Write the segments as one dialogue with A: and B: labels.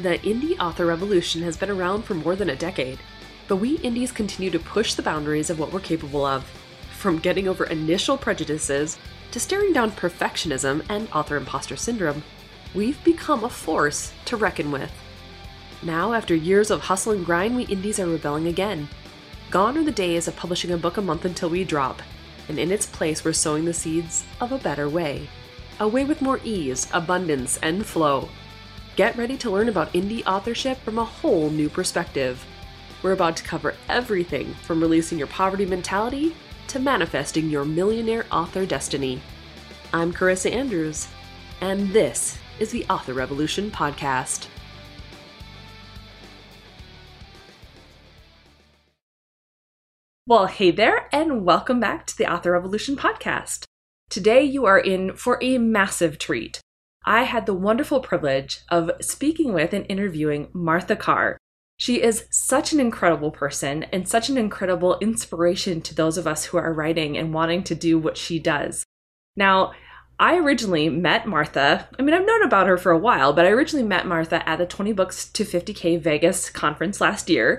A: The indie author revolution has been around for more than a decade, but we indies continue to push the boundaries of what we're capable of. From getting over initial prejudices to staring down perfectionism and author imposter syndrome, we've become a force to reckon with. Now, after years of hustle and grind, we indies are rebelling again. Gone are the days of publishing a book a month until we drop, and in its place, we're sowing the seeds of a better way. A way with more ease, abundance, and flow. Get ready to learn about indie authorship from a whole new perspective. We're about to cover everything from releasing your poverty mentality to manifesting your millionaire author destiny. I'm Carissa Andrews, and this is the Author Revolution Podcast. Well, hey there, and welcome back to the Author Revolution Podcast. Today, you are in for a massive treat. I had the wonderful privilege of speaking with and interviewing Martha Carr. She is such an incredible person and such an incredible inspiration to those of us who are writing and wanting to do what she does. Now, I originally met Martha. I mean, I've known about her for a while, but I originally met Martha at the 20 Books to 50K Vegas conference last year.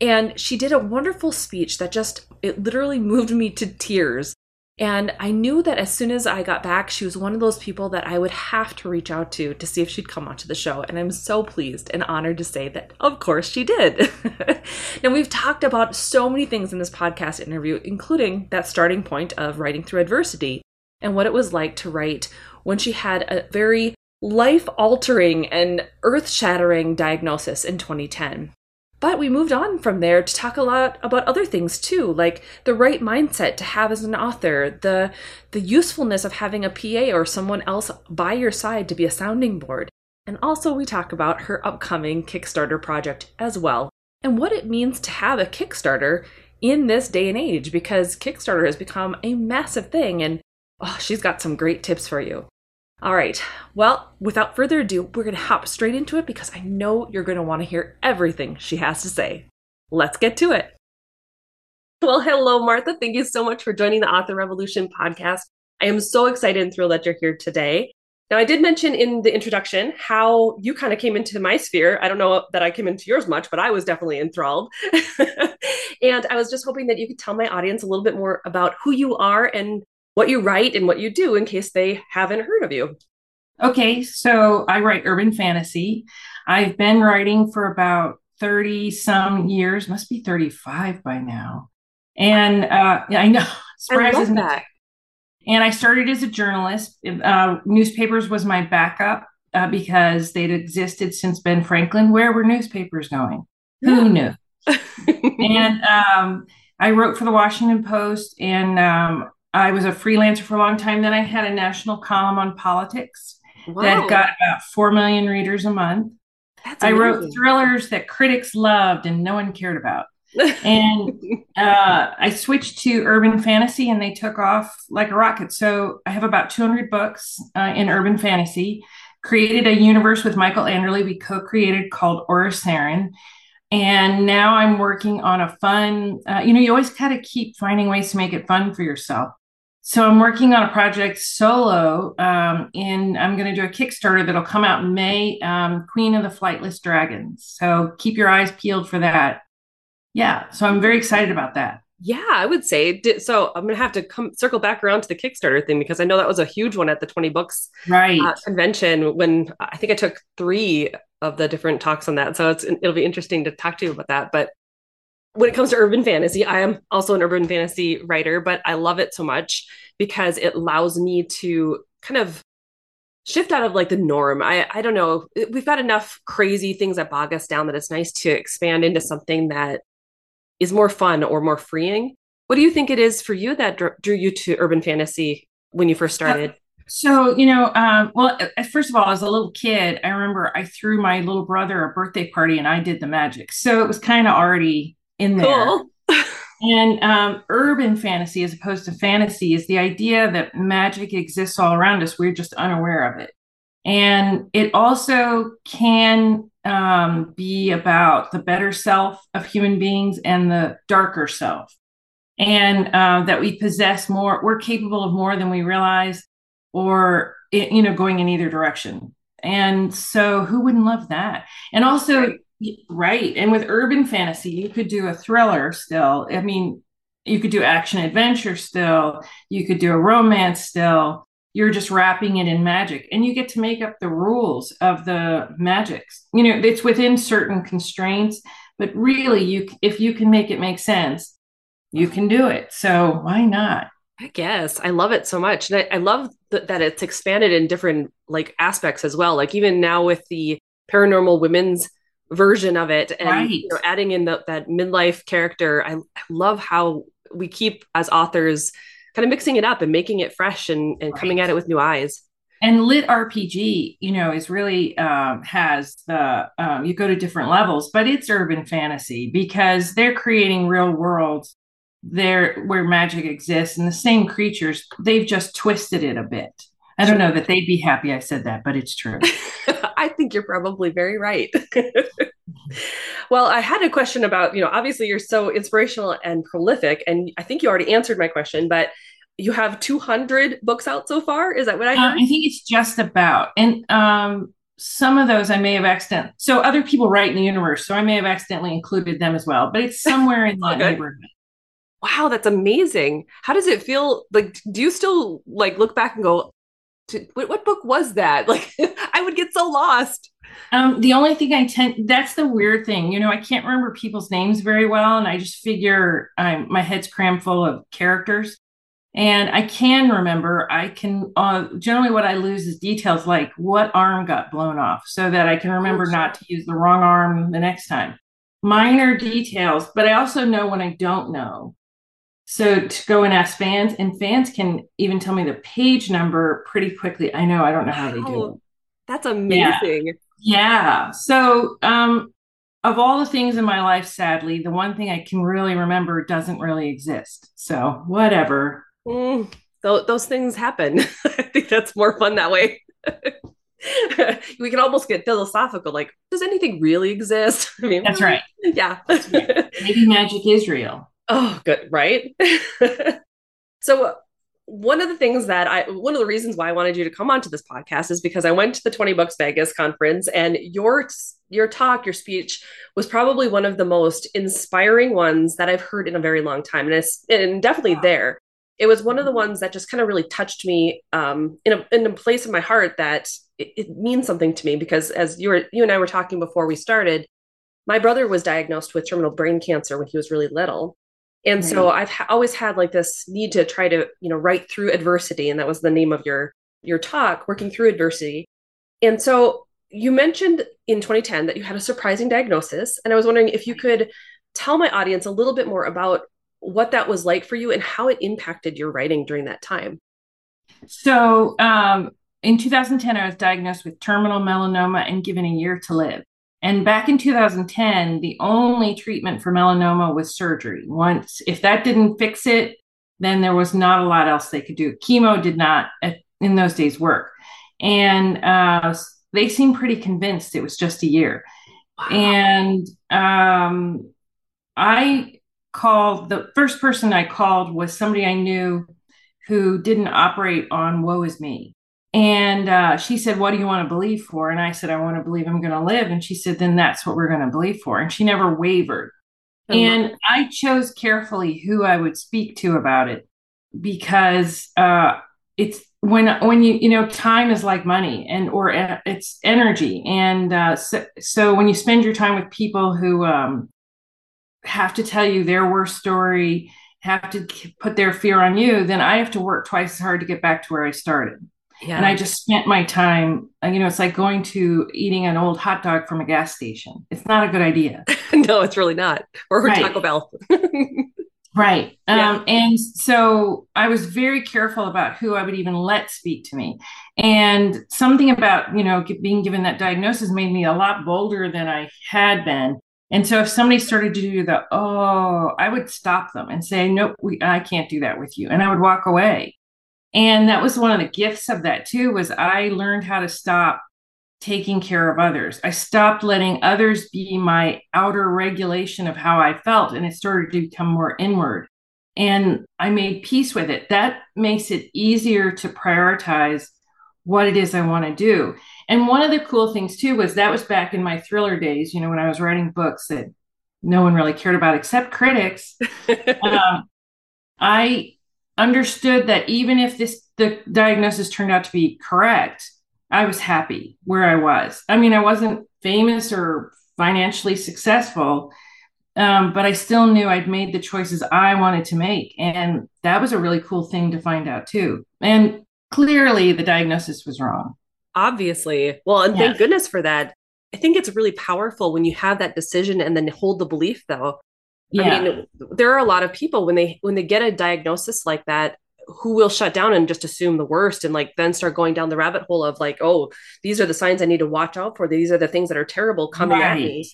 A: And she did a wonderful speech that just, it literally moved me to tears and I knew that as soon as I got back, she was one of those people that I would have to reach out to to see if she'd come onto the show. And I'm so pleased and honored to say that, of course, she did. now, we've talked about so many things in this podcast interview, including that starting point of writing through adversity and what it was like to write when she had a very life altering and earth shattering diagnosis in 2010. But we moved on from there to talk a lot about other things too, like the right mindset to have as an author, the the usefulness of having a PA or someone else by your side to be a sounding board. And also we talk about her upcoming Kickstarter project as well, and what it means to have a Kickstarter in this day and age because Kickstarter has become a massive thing and oh, she's got some great tips for you. All right. Well, without further ado, we're going to hop straight into it because I know you're going to want to hear everything she has to say. Let's get to it. Well, hello, Martha. Thank you so much for joining the Author Revolution podcast. I am so excited and thrilled that you're here today. Now, I did mention in the introduction how you kind of came into my sphere. I don't know that I came into yours much, but I was definitely enthralled. and I was just hoping that you could tell my audience a little bit more about who you are and what you write and what you do in case they haven't heard of you.
B: Okay, so I write urban fantasy. I've been writing for about 30 some years, must be 35 by now. And uh, I know,
A: surprises that.
B: And I started as a journalist. Uh, newspapers was my backup uh, because they'd existed since Ben Franklin. Where were newspapers going? Yeah. Who knew? and um, I wrote for the Washington Post, and um, I was a freelancer for a long time. Then I had a national column on politics wow. that got about 4 million readers a month. I wrote thrillers that critics loved and no one cared about. and uh, I switched to urban fantasy and they took off like a rocket. So I have about 200 books uh, in urban fantasy, created a universe with Michael Anderle we co created called Oriceran. And now I'm working on a fun, uh, you know, you always kind of keep finding ways to make it fun for yourself. So I'm working on a project solo, um, and I'm going to do a Kickstarter that'll come out in May. Um, Queen of the Flightless Dragons. So keep your eyes peeled for that. Yeah, so I'm very excited about that.
A: Yeah, I would say so. I'm gonna have to come circle back around to the Kickstarter thing because I know that was a huge one at the 20 Books
B: right uh,
A: convention when I think I took three of the different talks on that. So it's it'll be interesting to talk to you about that. But when it comes to urban fantasy, I am also an urban fantasy writer, but I love it so much because it allows me to kind of shift out of like the norm. I I don't know. We've got enough crazy things that bog us down that it's nice to expand into something that is more fun or more freeing. What do you think it is for you that drew you to urban fantasy when you first started?
B: So, you know, um, well, first of all, as a little kid, I remember I threw my little brother a birthday party and I did the magic. So it was kind of already in there. Cool. and um, urban fantasy, as opposed to fantasy, is the idea that magic exists all around us. We're just unaware of it. And it also can um, be about the better self of human beings and the darker self. And uh, that we possess more, we're capable of more than we realize, or, you know, going in either direction. And so who wouldn't love that? And also, right. And with urban fantasy, you could do a thriller still. I mean, you could do action adventure still, you could do a romance still. You're just wrapping it in magic and you get to make up the rules of the magics. You know, it's within certain constraints, but really you if you can make it make sense, you can do it. So why not?
A: I guess I love it so much, and I, I love th- that it's expanded in different like aspects as well. Like even now with the paranormal women's version of it, and right. you know, adding in the, that midlife character, I, I, love how we keep as authors kind of mixing it up and making it fresh and, and right. coming at it with new eyes.
B: And lit RPG, you know, is really um, has the um, you go to different levels, but it's urban fantasy because they're creating real worlds there where magic exists and the same creatures they've just twisted it a bit i don't know that they'd be happy i said that but it's true
A: i think you're probably very right well i had a question about you know obviously you're so inspirational and prolific and i think you already answered my question but you have 200 books out so far is that what i uh, heard
B: uh, i think it's just about and um some of those I may have accidentally. So other people write in the universe, so I may have accidentally included them as well. But it's somewhere in that neighborhood
A: wow, that's amazing. How does it feel? Like, do you still like look back and go, what, what book was that? Like, I would get so lost.
B: Um, the only thing I tend that's the weird thing, you know, I can't remember people's names very well, and I just figure I'm my head's crammed full of characters. And I can remember, I can uh, generally what I lose is details like what arm got blown off so that I can remember oh, not to use the wrong arm the next time. Minor details, but I also know when I don't know. So to go and ask fans, and fans can even tell me the page number pretty quickly. I know I don't know how they do it.
A: That's amazing.
B: Yeah. yeah. So um of all the things in my life, sadly, the one thing I can really remember doesn't really exist. So whatever.
A: Mm, th- those things happen. I think that's more fun that way. we can almost get philosophical like does anything really exist
B: i mean that's right
A: yeah
B: maybe magic is real
A: Oh, good, right? so one of the things that I one of the reasons why I wanted you to come onto this podcast is because I went to the 20 Books Vegas conference and your your talk, your speech was probably one of the most inspiring ones that I've heard in a very long time. And it's and definitely there. It was one of the mm-hmm. ones that just kind of really touched me um, in a in a place in my heart that it, it means something to me because as you were you and I were talking before we started, my brother was diagnosed with terminal brain cancer when he was really little and right. so i've ha- always had like this need to try to you know write through adversity and that was the name of your your talk working through adversity. And so you mentioned in 2010 that you had a surprising diagnosis and i was wondering if you could tell my audience a little bit more about what that was like for you and how it impacted your writing during that time.
B: So um, in 2010 i was diagnosed with terminal melanoma and given a year to live and back in 2010, the only treatment for melanoma was surgery. Once, if that didn't fix it, then there was not a lot else they could do. Chemo did not, in those days, work. And uh, they seemed pretty convinced it was just a year. Wow. And um, I called the first person I called was somebody I knew who didn't operate on woe is me. And uh, she said, What do you want to believe for? And I said, I want to believe I'm going to live. And she said, Then that's what we're going to believe for. And she never wavered. Oh, and I chose carefully who I would speak to about it because uh, it's when when you you know time is like money and or it's energy and uh, so, so when you spend your time with people who um, have to tell you their worst story have to put their fear on you then i have to work twice as hard to get back to where i started yeah. And I just spent my time, uh, you know, it's like going to eating an old hot dog from a gas station. It's not a good idea.
A: no, it's really not. Or right. Taco Bell.
B: right. Yeah. Um, and so I was very careful about who I would even let speak to me. And something about, you know, being given that diagnosis made me a lot bolder than I had been. And so if somebody started to do the, oh, I would stop them and say, nope, we, I can't do that with you. And I would walk away and that was one of the gifts of that too was i learned how to stop taking care of others i stopped letting others be my outer regulation of how i felt and it started to become more inward and i made peace with it that makes it easier to prioritize what it is I want to do. And one of the cool things too was that was back in my thriller days, you know, when I was writing books that no one really cared about except critics. um, I understood that even if this the diagnosis turned out to be correct, I was happy where I was. I mean, I wasn't famous or financially successful, um, but I still knew I'd made the choices I wanted to make. And that was a really cool thing to find out, too. And clearly, the diagnosis was wrong.
A: Obviously. Well, and thank goodness for that. I think it's really powerful when you have that decision and then hold the belief, though. Yeah. I mean, there are a lot of people when they when they get a diagnosis like that who will shut down and just assume the worst and like then start going down the rabbit hole of like, oh, these are the signs I need to watch out for. These are the things that are terrible coming right. at me.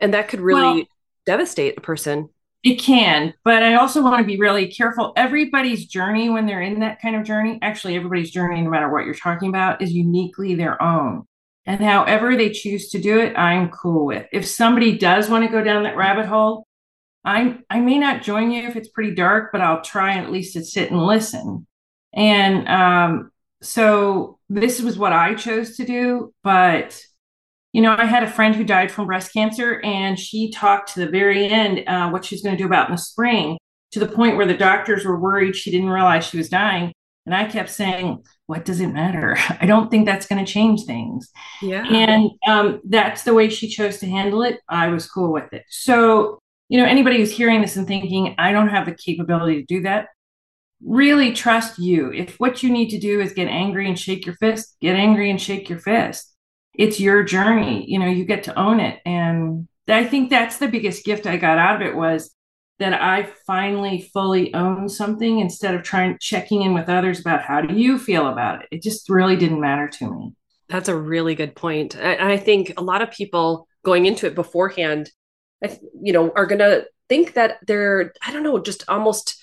A: And that could really well, devastate a person.
B: It can, but I also want to be really careful. Everybody's journey when they're in that kind of journey, actually, everybody's journey, no matter what you're talking about, is uniquely their own. And however they choose to do it, I'm cool with. If somebody does want to go down that rabbit hole, I I may not join you if it's pretty dark, but I'll try at least to sit and listen. And um, so this was what I chose to do. But you know, I had a friend who died from breast cancer, and she talked to the very end uh, what she's going to do about in the spring, to the point where the doctors were worried she didn't realize she was dying. And I kept saying, "What does it matter? I don't think that's going to change things." Yeah. And um, that's the way she chose to handle it. I was cool with it. So you know, anybody who's hearing this and thinking, I don't have the capability to do that, really trust you. If what you need to do is get angry and shake your fist, get angry and shake your fist. It's your journey. You know, you get to own it. And I think that's the biggest gift I got out of it was that I finally fully own something instead of trying checking in with others about how do you feel about it. It just really didn't matter to me.
A: That's a really good point. I, I think a lot of people going into it beforehand you know, are going to think that they're, I don't know, just almost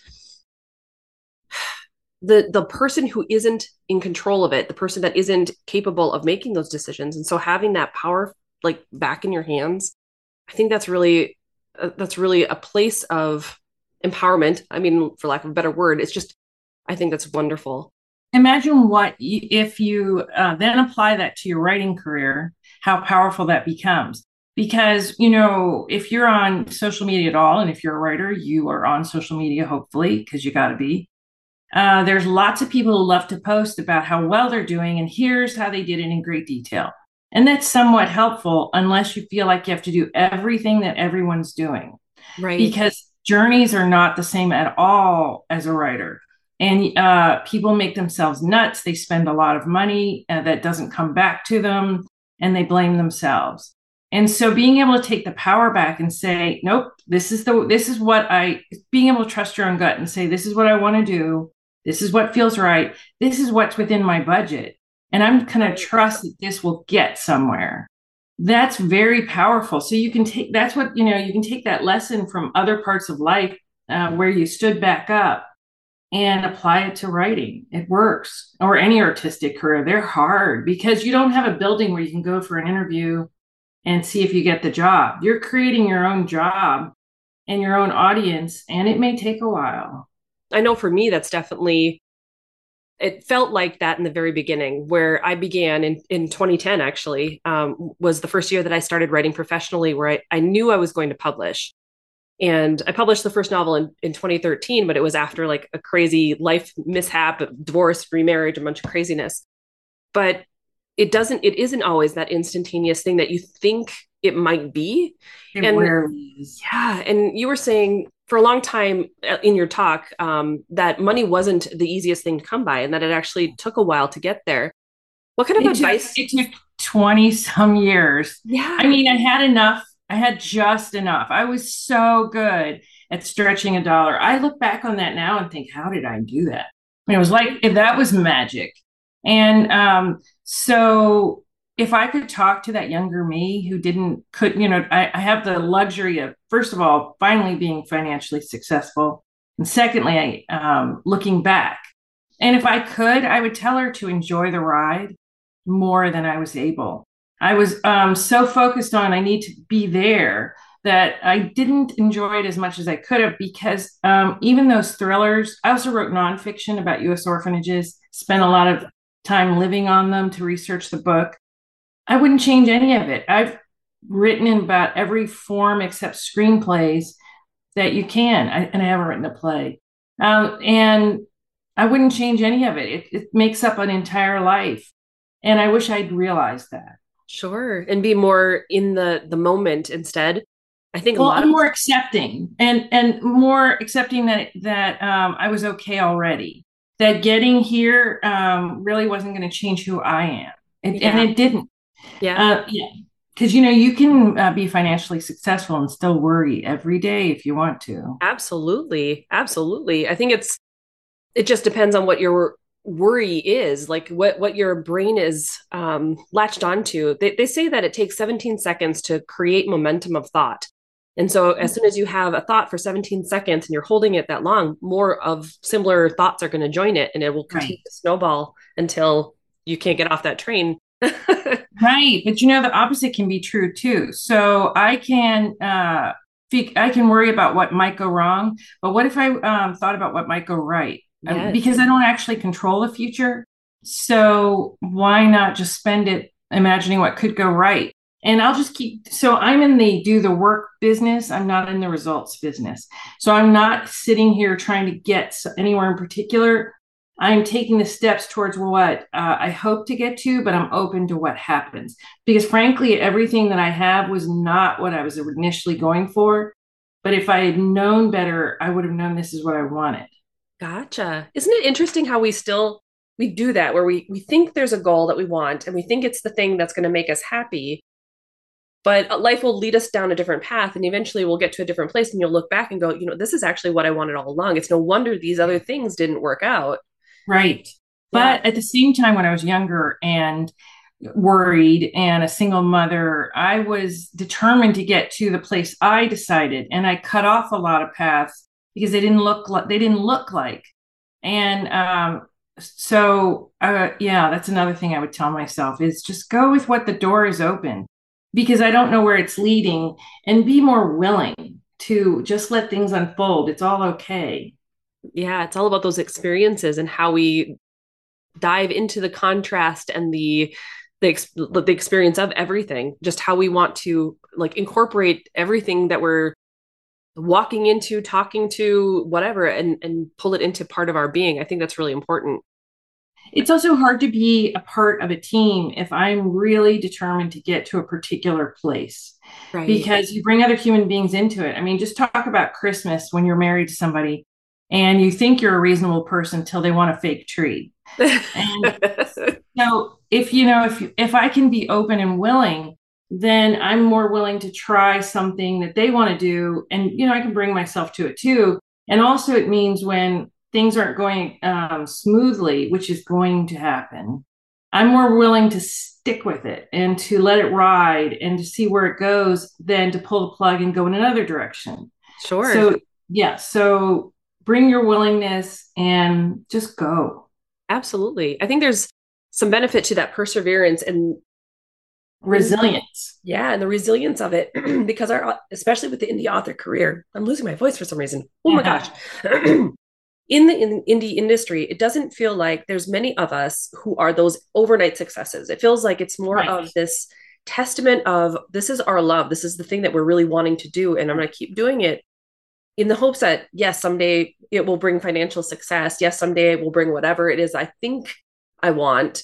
A: the the person who isn't in control of it, the person that isn't capable of making those decisions, and so having that power like back in your hands, I think that's really uh, that's really a place of empowerment. I mean, for lack of a better word, it's just I think that's wonderful.
B: Imagine what if you uh, then apply that to your writing career, how powerful that becomes because you know if you're on social media at all and if you're a writer you are on social media hopefully because you got to be. Uh, there's lots of people who love to post about how well they're doing and here's how they did it in great detail. And that's somewhat helpful unless you feel like you have to do everything that everyone's doing. Right. Because journeys are not the same at all as a writer. And uh, people make themselves nuts. They spend a lot of money uh, that doesn't come back to them and they blame themselves and so being able to take the power back and say nope this is the this is what i being able to trust your own gut and say this is what i want to do. This is what feels right. This is what's within my budget. And i'm going to trust that this will get somewhere. That's very powerful. So you can take that's what you know you can take that lesson from other parts of life uh, where you stood back up and apply it to writing. It works. Or any artistic career. They're hard because you don't have a building where you can go for an interview and see if you get the job. You're creating your own job and your own audience, and it may take a while.
A: I know for me, that's definitely, it felt like that in the very beginning, where I began in, in 2010, actually, um, was the first year that I started writing professionally, where I, I knew I was going to publish. And I published the first novel in, in 2013, but it was after like a crazy life mishap, divorce, remarriage, a bunch of craziness. But it doesn't it isn't always that instantaneous thing that you think it might be.
B: It and is.
A: yeah and you were saying for a long time uh, in your talk um, that money wasn't the easiest thing to come by and that it actually took a while to get there. What kind of
B: it
A: advice
B: took, it took 20 some years.
A: Yeah.
B: I mean i had enough i had just enough. I was so good at stretching a dollar. I look back on that now and think how did i do that? I mean, it was like if that was magic and um, so if I could talk to that younger me who didn't could, you know, I, I, have the luxury of first of all finally being financially successful, and secondly, I, um, looking back. And if I could, I would tell her to enjoy the ride more than I was able. I was um, so focused on I need to be there that I didn't enjoy it as much as I could have because um, even those thrillers, I also wrote nonfiction about U.S. orphanages, spent a lot of time living on them to research the book. I wouldn't change any of it. I've written in about every form except screenplays that you can, I, and I haven't written a play. Um, and I wouldn't change any of it. it. It makes up an entire life, and I wish I'd realized that.
A: Sure, and be more in the the moment instead. I think
B: well,
A: a lot
B: I'm more accepting and and more accepting that that um, I was okay already. That getting here um, really wasn't going to change who I am, it, yeah. and it didn't.
A: Yeah,
B: uh, yeah. Because you know you can uh, be financially successful and still worry every day if you want to.
A: Absolutely, absolutely. I think it's it just depends on what your worry is like what what your brain is um, latched onto they, they say that it takes 17 seconds to create momentum of thought and so as soon as you have a thought for 17 seconds and you're holding it that long more of similar thoughts are going to join it and it will continue right. to snowball until you can't get off that train
B: right but you know the opposite can be true too so i can uh I can worry about what might go wrong, but what if I um, thought about what might go right? yes. because I don't actually control the future. So why not just spend it imagining what could go right? And I'll just keep. So I'm in the do the work business. I'm not in the results business. So I'm not sitting here trying to get anywhere in particular. I'm taking the steps towards what uh, I hope to get to, but I'm open to what happens. Because frankly, everything that I have was not what I was initially going for. But if I had known better, I would have known this is what I wanted.
A: Gotcha. Isn't it interesting how we still we do that where we we think there's a goal that we want and we think it's the thing that's going to make us happy but uh, life will lead us down a different path and eventually we'll get to a different place and you'll look back and go you know this is actually what i wanted all along. It's no wonder these other things didn't work out.
B: Right. But at the same time when i was younger and worried and a single mother i was determined to get to the place i decided and i cut off a lot of paths because they didn't look like they didn't look like. And um, so uh, yeah that's another thing i would tell myself is just go with what the door is open because i don't know where it's leading and be more willing to just let things unfold it's all okay
A: yeah it's all about those experiences and how we dive into the contrast and the the, the experience of everything just how we want to like incorporate everything that we're walking into, talking to, whatever, and and pull it into part of our being. I think that's really important.
B: It's also hard to be a part of a team if I'm really determined to get to a particular place. Right. Because you bring other human beings into it. I mean, just talk about Christmas when you're married to somebody and you think you're a reasonable person till they want a fake tree. so if you know if if I can be open and willing then I'm more willing to try something that they want to do. And, you know, I can bring myself to it too. And also, it means when things aren't going um, smoothly, which is going to happen, I'm more willing to stick with it and to let it ride and to see where it goes than to pull the plug and go in another direction.
A: Sure.
B: So, yeah. So bring your willingness and just go.
A: Absolutely. I think there's some benefit to that perseverance and
B: resilience
A: yeah and the resilience of it because our especially with the indie author career i'm losing my voice for some reason oh my gosh in the in indie industry it doesn't feel like there's many of us who are those overnight successes it feels like it's more right. of this testament of this is our love this is the thing that we're really wanting to do and i'm going to keep doing it in the hopes that yes someday it will bring financial success yes someday it will bring whatever it is i think i want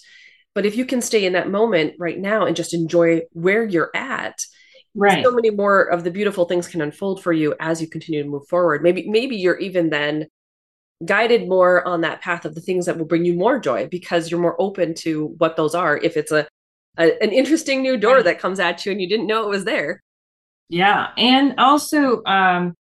A: but if you can stay in that moment right now and just enjoy where you're at,
B: right.
A: so many more of the beautiful things can unfold for you as you continue to move forward. Maybe maybe you're even then guided more on that path of the things that will bring you more joy because you're more open to what those are. If it's a, a an interesting new door that comes at you and you didn't know it was there.
B: Yeah, and also um,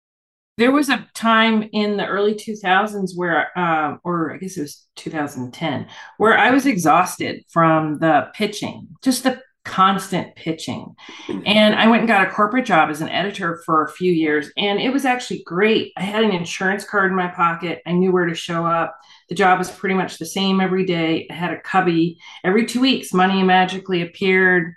B: there was a time in the early 2000s where um, or i guess it was 2010 where i was exhausted from the pitching just the constant pitching. Mm-hmm. And i went and got a corporate job as an editor for a few years and it was actually great. I had an insurance card in my pocket. I knew where to show up. The job was pretty much the same every day. I had a cubby. Every two weeks money magically appeared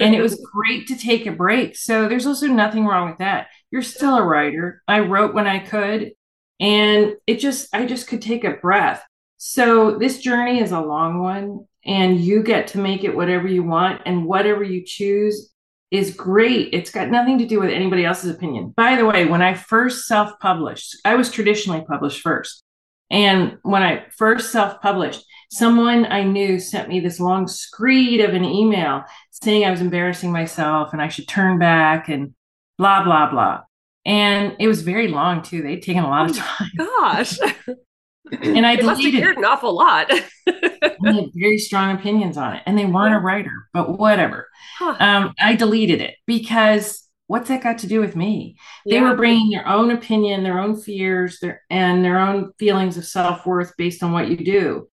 B: and it was great to take a break. So there's also nothing wrong with that. You're still a writer. I wrote when I could, and it just, I just could take a breath. So this journey is a long one. And you get to make it whatever you want and whatever you choose is great. It's got nothing to do with anybody else's opinion. By the way, when I first self published, I was traditionally published first. And when I first self published, someone I knew sent me this long screed of an email saying I was embarrassing myself and I should turn back and blah, blah, blah. And it was very long too. They'd taken a lot of oh time.
A: Gosh.
B: and I
A: must have an awful lot.
B: I had very strong opinions on it, and they weren't a writer, but whatever. Huh. Um, I deleted it because what's that got to do with me? Yeah. They were bringing their own opinion, their own fears, their and their own feelings of self worth based on what you do.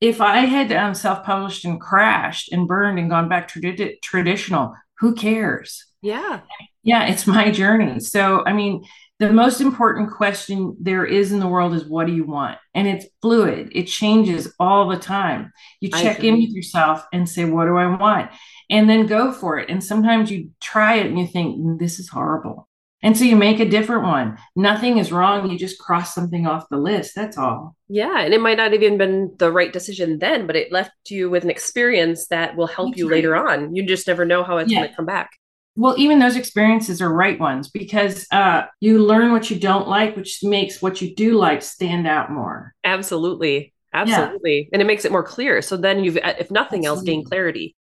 B: If I had um, self published and crashed and burned and gone back to traditional, who cares?
A: Yeah.
B: Yeah, it's my journey. So, I mean, the most important question there is in the world is what do you want? And it's fluid, it changes all the time. You check in with yourself and say, what do I want? And then go for it. And sometimes you try it and you think, mm, this is horrible. And so you make a different one. Nothing is wrong. You just cross something off the list. That's all.
A: Yeah. And it might not have even been the right decision then, but it left you with an experience that will help That's you right. later on. You just never know how it's yeah. going to come back
B: well even those experiences are right ones because uh, you learn what you don't like which makes what you do like stand out more.
A: Absolutely. Absolutely. Yeah. and it makes it more clear. So then you've if nothing absolutely. else gain clarity.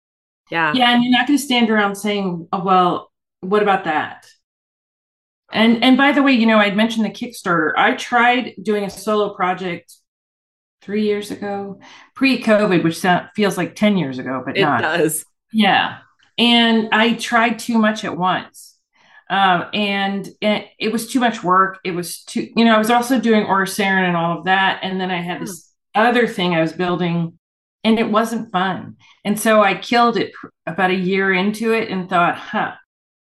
A: Yeah.
B: Yeah and you're not going to stand around saying oh, well what about that? And and by the way you know i'd mentioned the kickstarter. I tried doing a solo project three years ago pre-covid which feels like 10 years ago but
A: it
B: not.
A: does.
B: Yeah and I tried too much at once. Um, and it, it, was too much work. It was too, you know, I was also doing Oriceran and all of that. And then I had this hmm. other thing I was building and it wasn't fun. And so I killed it about a year into it and thought, huh.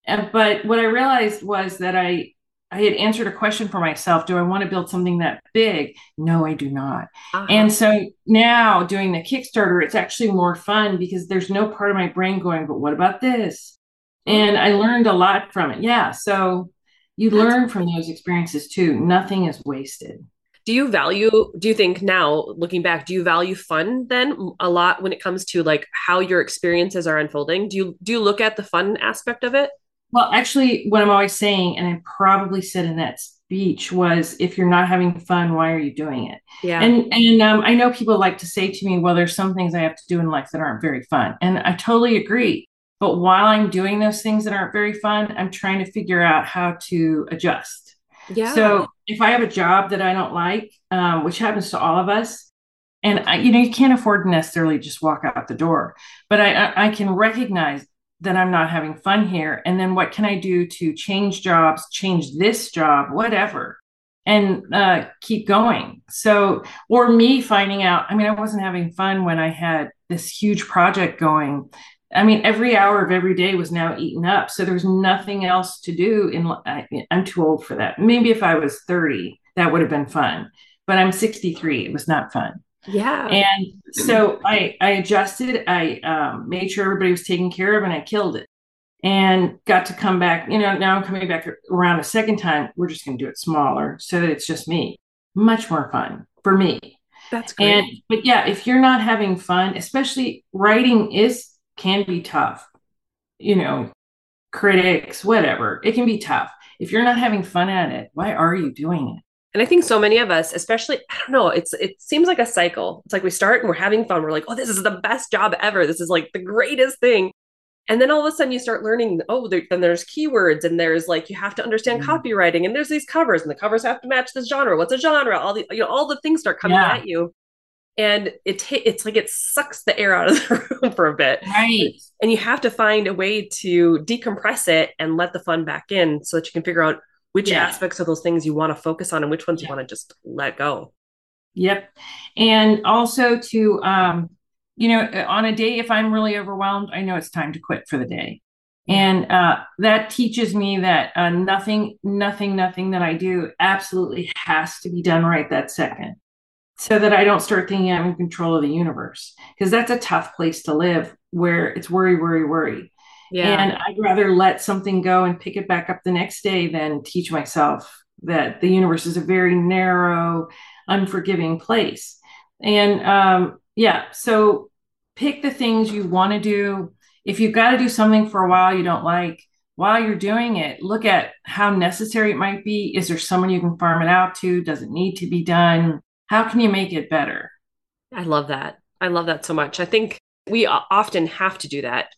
B: But what I realized was that I I had answered a question for myself. Do I want to build something that big? No, I do not. Uh-huh. And so now doing the Kickstarter, it's actually more fun because there's no part of my brain going, but what about this? And I learned a lot from it. Yeah. So you That's learn from those experiences too. Nothing is wasted.
A: Do you value, do you think now looking back, do you value fun then a lot when it comes to like how your experiences are unfolding? Do you do you look at the fun aspect of it?
B: Well, actually, what I'm always saying, and I probably said in that speech, was if you're not having fun, why are you doing it?
A: Yeah.
B: And and um, I know people like to say to me, well, there's some things I have to do in life that aren't very fun, and I totally agree. But while I'm doing those things that aren't very fun, I'm trying to figure out how to adjust.
A: Yeah.
B: So if I have a job that I don't like, um, which happens to all of us, and I, you know you can't afford to necessarily just walk out the door, but I I can recognize that I'm not having fun here? And then what can I do to change jobs, change this job, whatever, and uh, keep going? So, or me finding out, I mean, I wasn't having fun when I had this huge project going. I mean, every hour of every day was now eaten up. So there was nothing else to do. In I, I'm too old for that. Maybe if I was 30, that would have been fun. But I'm 63. It was not fun.
A: Yeah.
B: And so I I adjusted. I um, made sure everybody was taken care of, and I killed it. And got to come back. You know, now I'm coming back around a second time. We're just going to do it smaller so that it's just me. Much more fun for me.
A: That's great.
B: And but yeah, if you're not having fun, especially writing is can be tough. You know, critics, whatever. It can be tough. If you're not having fun at it, why are you doing it?
A: And I think so many of us, especially, I don't know, it's it seems like a cycle. It's like we start and we're having fun. We're like, oh, this is the best job ever. This is like the greatest thing. And then all of a sudden you start learning, oh, there, then there's keywords and there's like you have to understand mm-hmm. copywriting and there's these covers and the covers have to match this genre. What's a genre? All the you know, all the things start coming yeah. at you. And it it's like it sucks the air out of the room for a bit.
B: Right.
A: And you have to find a way to decompress it and let the fun back in so that you can figure out which yeah. aspects of those things you want to focus on and which ones yeah. you want to just let go.
B: Yep. And also to, um, you know, on a day, if I'm really overwhelmed, I know it's time to quit for the day. And uh, that teaches me that uh, nothing, nothing, nothing that I do absolutely has to be done right that second so that I don't start thinking I'm in control of the universe. Because that's a tough place to live where it's worry, worry, worry. Yeah. And I'd rather let something go and pick it back up the next day than teach myself that the universe is a very narrow, unforgiving place. And um, yeah, so pick the things you want to do. If you've got to do something for a while you don't like, while you're doing it, look at how necessary it might be. Is there someone you can farm it out to? Does it need to be done? How can you make it better?
A: I love that. I love that so much. I think we often have to do that.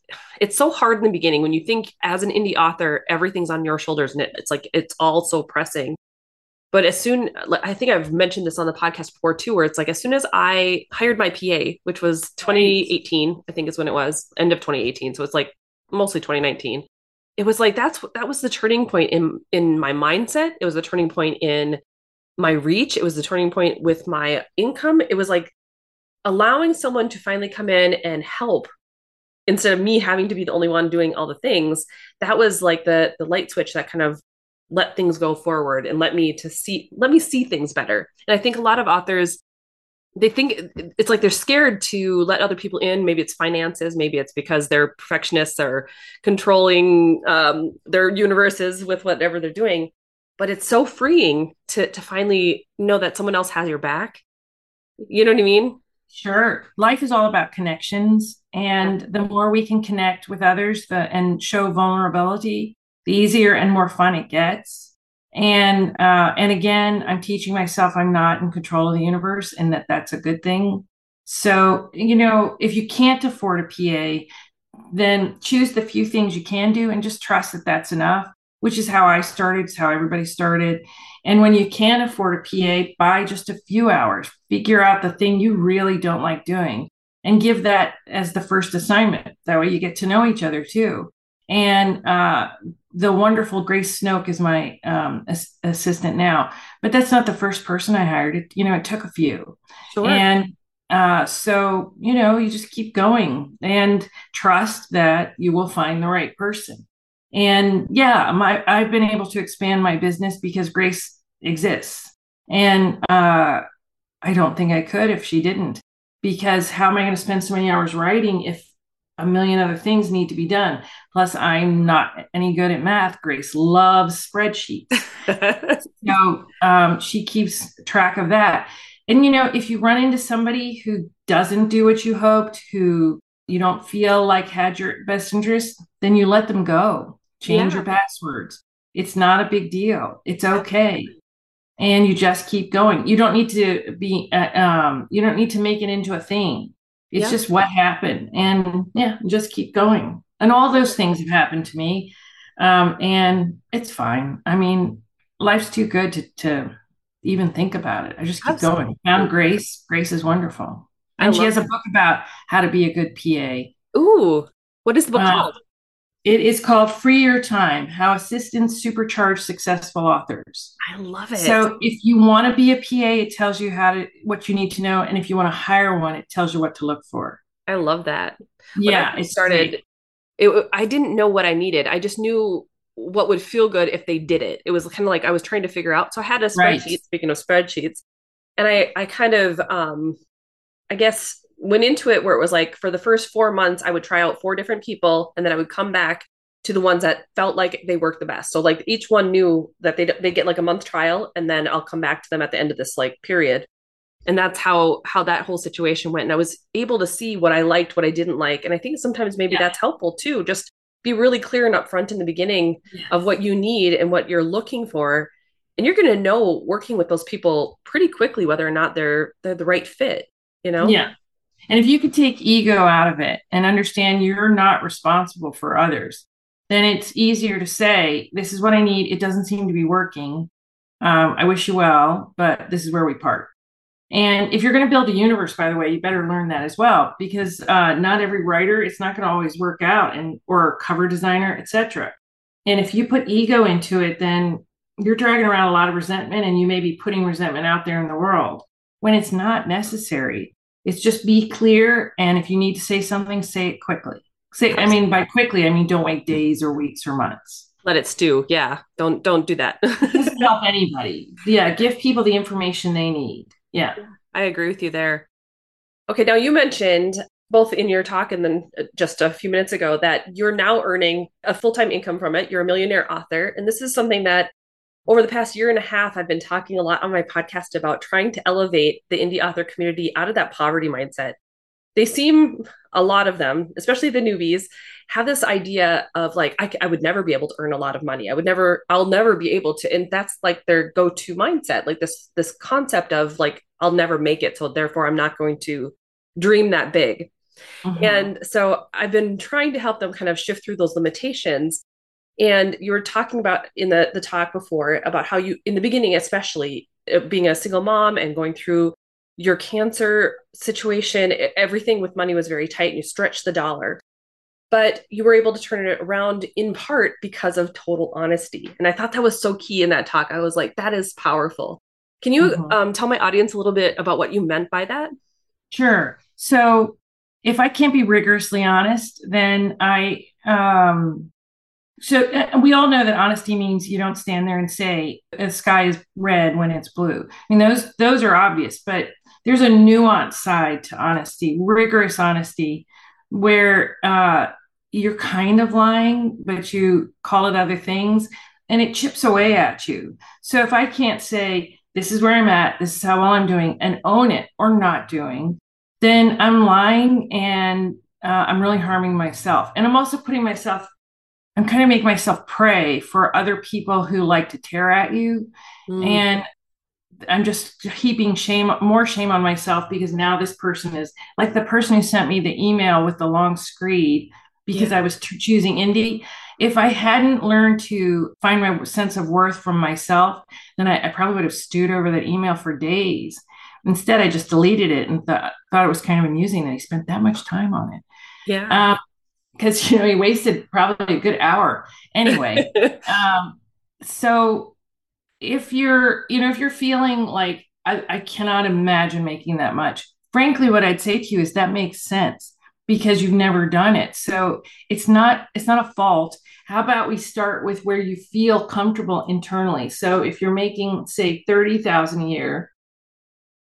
A: It's so hard in the beginning when you think as an indie author, everything's on your shoulders and it's like it's all so pressing. But as soon, I think I've mentioned this on the podcast before too, where it's like as soon as I hired my PA, which was 2018, I think is when it was, end of 2018. So it's like mostly 2019. It was like that's that was the turning point in in my mindset. It was the turning point in my reach. It was the turning point with my income. It was like allowing someone to finally come in and help instead of me having to be the only one doing all the things. That was like the the light switch that kind of let things go forward and let me to see let me see things better. And i think a lot of authors they think it's like they're scared to let other people in. Maybe it's finances maybe it's because they're perfectionists or controlling um, their universes with whatever they're doing. But it's so freeing to to finally know that someone else has your back. You know what i mean
B: sure life is all about connections and the more we can connect with others the, and show vulnerability the easier and more fun it gets. And uh, and again, I'm teaching myself I'm not in control of the universe, and that that's a good thing. So you know, if you can't afford a PA, then choose the few things you can do, and just trust that that's enough. Which is how I started. It's how everybody started. And when you can't afford a PA, buy just a few hours. Figure out the thing you really don't like doing, and give that as the first assignment. That way, you get to know each other too. And uh, the wonderful Grace Snoke is my um, as- assistant now, but that's not the first person I hired. It, you know, it took a few. Sure. And uh, so, you know, you just keep going and trust that you will find the right person. And yeah, my I've been able to expand my business because Grace exists. And uh, I don't think I could if she didn't. Because how am I going to spend so many hours writing if a million other things need to be done. Plus, I'm not any good at math. Grace loves spreadsheets. so um, she keeps track of that. And, you know, if you run into somebody who doesn't do what you hoped, who you don't feel like had your best interest, then you let them go. Change yeah. your passwords. It's not a big deal. It's okay. And you just keep going. You don't need to be, uh, um, you don't need to make it into a thing it's yeah. just what happened. And yeah, just keep going. And all those things have happened to me. Um, and it's fine. I mean, life's too good to, to even think about it. I just keep Absolutely. going. Found Grace. Grace is wonderful. And she has a book about how to be a good PA.
A: Ooh, what is the book uh, called?
B: It is called Free Your Time How Assistants Supercharge Successful Authors.
A: I love it.
B: So, if you want to be a PA, it tells you how to what you need to know. And if you want to hire one, it tells you what to look for.
A: I love that.
B: yeah.
A: It started, it, I didn't know what I needed. I just knew what would feel good if they did it. It was kind of like I was trying to figure out. So, I had a spreadsheet, right. speaking of spreadsheets, and I, I kind of, um, I guess went into it where it was like for the first four months, I would try out four different people and then I would come back to the ones that felt like they worked the best. So like each one knew that they they get like a month trial and then I'll come back to them at the end of this like period. And that's how how that whole situation went. And I was able to see what I liked, what I didn't like. And I think sometimes maybe yeah. that's helpful too. Just be really clear and upfront in the beginning of what you need and what you're looking for. And you're gonna know working with those people pretty quickly whether or not they're they're the right fit, you know?
B: Yeah. And if you could take ego out of it and understand you're not responsible for others, then it's easier to say, This is what I need. It doesn't seem to be working. Um, I wish you well, but this is where we part. And if you're going to build a universe, by the way, you better learn that as well, because uh, not every writer, it's not going to always work out, and or cover designer, etc. And if you put ego into it, then you're dragging around a lot of resentment, and you may be putting resentment out there in the world when it's not necessary. It's just be clear. And if you need to say something, say it quickly. Say, I mean, by quickly, I mean, don't wait days or weeks or months.
A: Let it stew. Yeah. Don't, don't do that.
B: doesn't help anybody. Yeah. Give people the information they need. Yeah.
A: I agree with you there. Okay. Now you mentioned both in your talk and then uh, just a few minutes ago that you're now earning a full-time income from it. You're a millionaire author. And this is something that over the past year and a half, I've been talking a lot on my podcast about trying to elevate the indie author community out of that poverty mindset. they seem a lot of them, especially the newbies, have this idea of like I, I, would never be able to earn a lot of money i would never i'll never be able to and that's like their go-to mindset like this this concept of like i'll never make it so therefore i'm not going to dream that big mm-hmm. and so i've been trying to help them kind of shift through those limitations and you were talking about in the the talk before about how you in the beginning especially uh, being a single mom and going through your cancer situation everything with money was very tight and you stretched the dollar. But you were able to turn it around in part because of total honesty. And i thought that was so key in that talk. I was like that is powerful. Can you mm-hmm. um, tell my audience a little bit about what you meant by that?
B: Sure. So if i can't be rigorously honest then i um so we all know that honesty means you don't stand there and say the sky is red when it's blue i mean those those are obvious but there's a nuanced side to honesty rigorous honesty where uh, you're kind of lying, but you call it other things and it chips away at you. So if I can't say, this is where I'm at, this is how well I'm doing, and own it or not doing, then I'm lying and uh, I'm really harming myself. And I'm also putting myself, I'm kind of making myself pray for other people who like to tear at you. Mm. And I'm just heaping shame, more shame on myself because now this person is like the person who sent me the email with the long screed because yeah. I was t- choosing indie. If I hadn't learned to find my sense of worth from myself, then I, I probably would have stewed over that email for days. Instead, I just deleted it and th- thought it was kind of amusing that he spent that much time on it.
A: Yeah.
B: Because, you know, he wasted probably a good hour. Anyway, um, so if you're, you know, if you're feeling like I, I cannot imagine making that much, frankly, what I'd say to you is that makes sense because you've never done it. So it's not it's not a fault. How about we start with where you feel comfortable internally? So if you're making say 30,000 a year,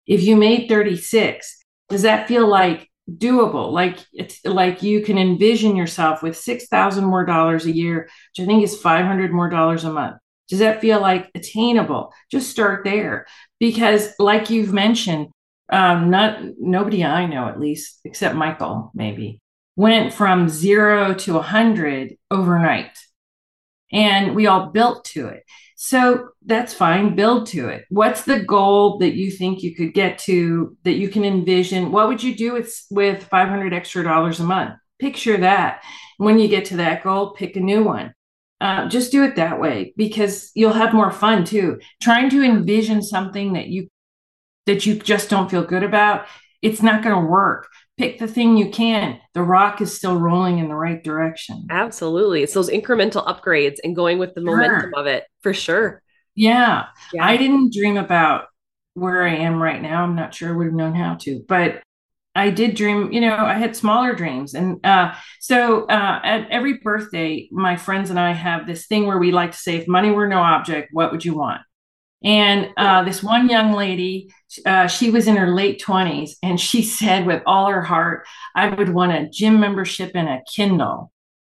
B: if you made 36, does that feel like doable? Like it's like you can envision yourself with 6,000 more dollars a year, which I think is 500 more dollars a month. Does that feel like attainable? Just start there because like you've mentioned, um, not nobody I know at least, except Michael, maybe, went from zero to a hundred overnight. And we all built to it. So that's fine. Build to it. What's the goal that you think you could get to that you can envision? What would you do with, with 500 extra dollars a month? Picture that. When you get to that goal, pick a new one. Uh, just do it that way because you'll have more fun too. Trying to envision something that you that you just don't feel good about, it's not going to work. Pick the thing you can. The rock is still rolling in the right direction.
A: Absolutely. It's those incremental upgrades and going with the sure. momentum of it for sure.
B: Yeah. yeah. I didn't dream about where I am right now. I'm not sure I would have known how to, but I did dream, you know, I had smaller dreams. And uh, so uh, at every birthday, my friends and I have this thing where we like to say, if money were no object, what would you want? And uh, this one young lady, uh, she was in her late 20s, and she said with all her heart, I would want a gym membership and a Kindle.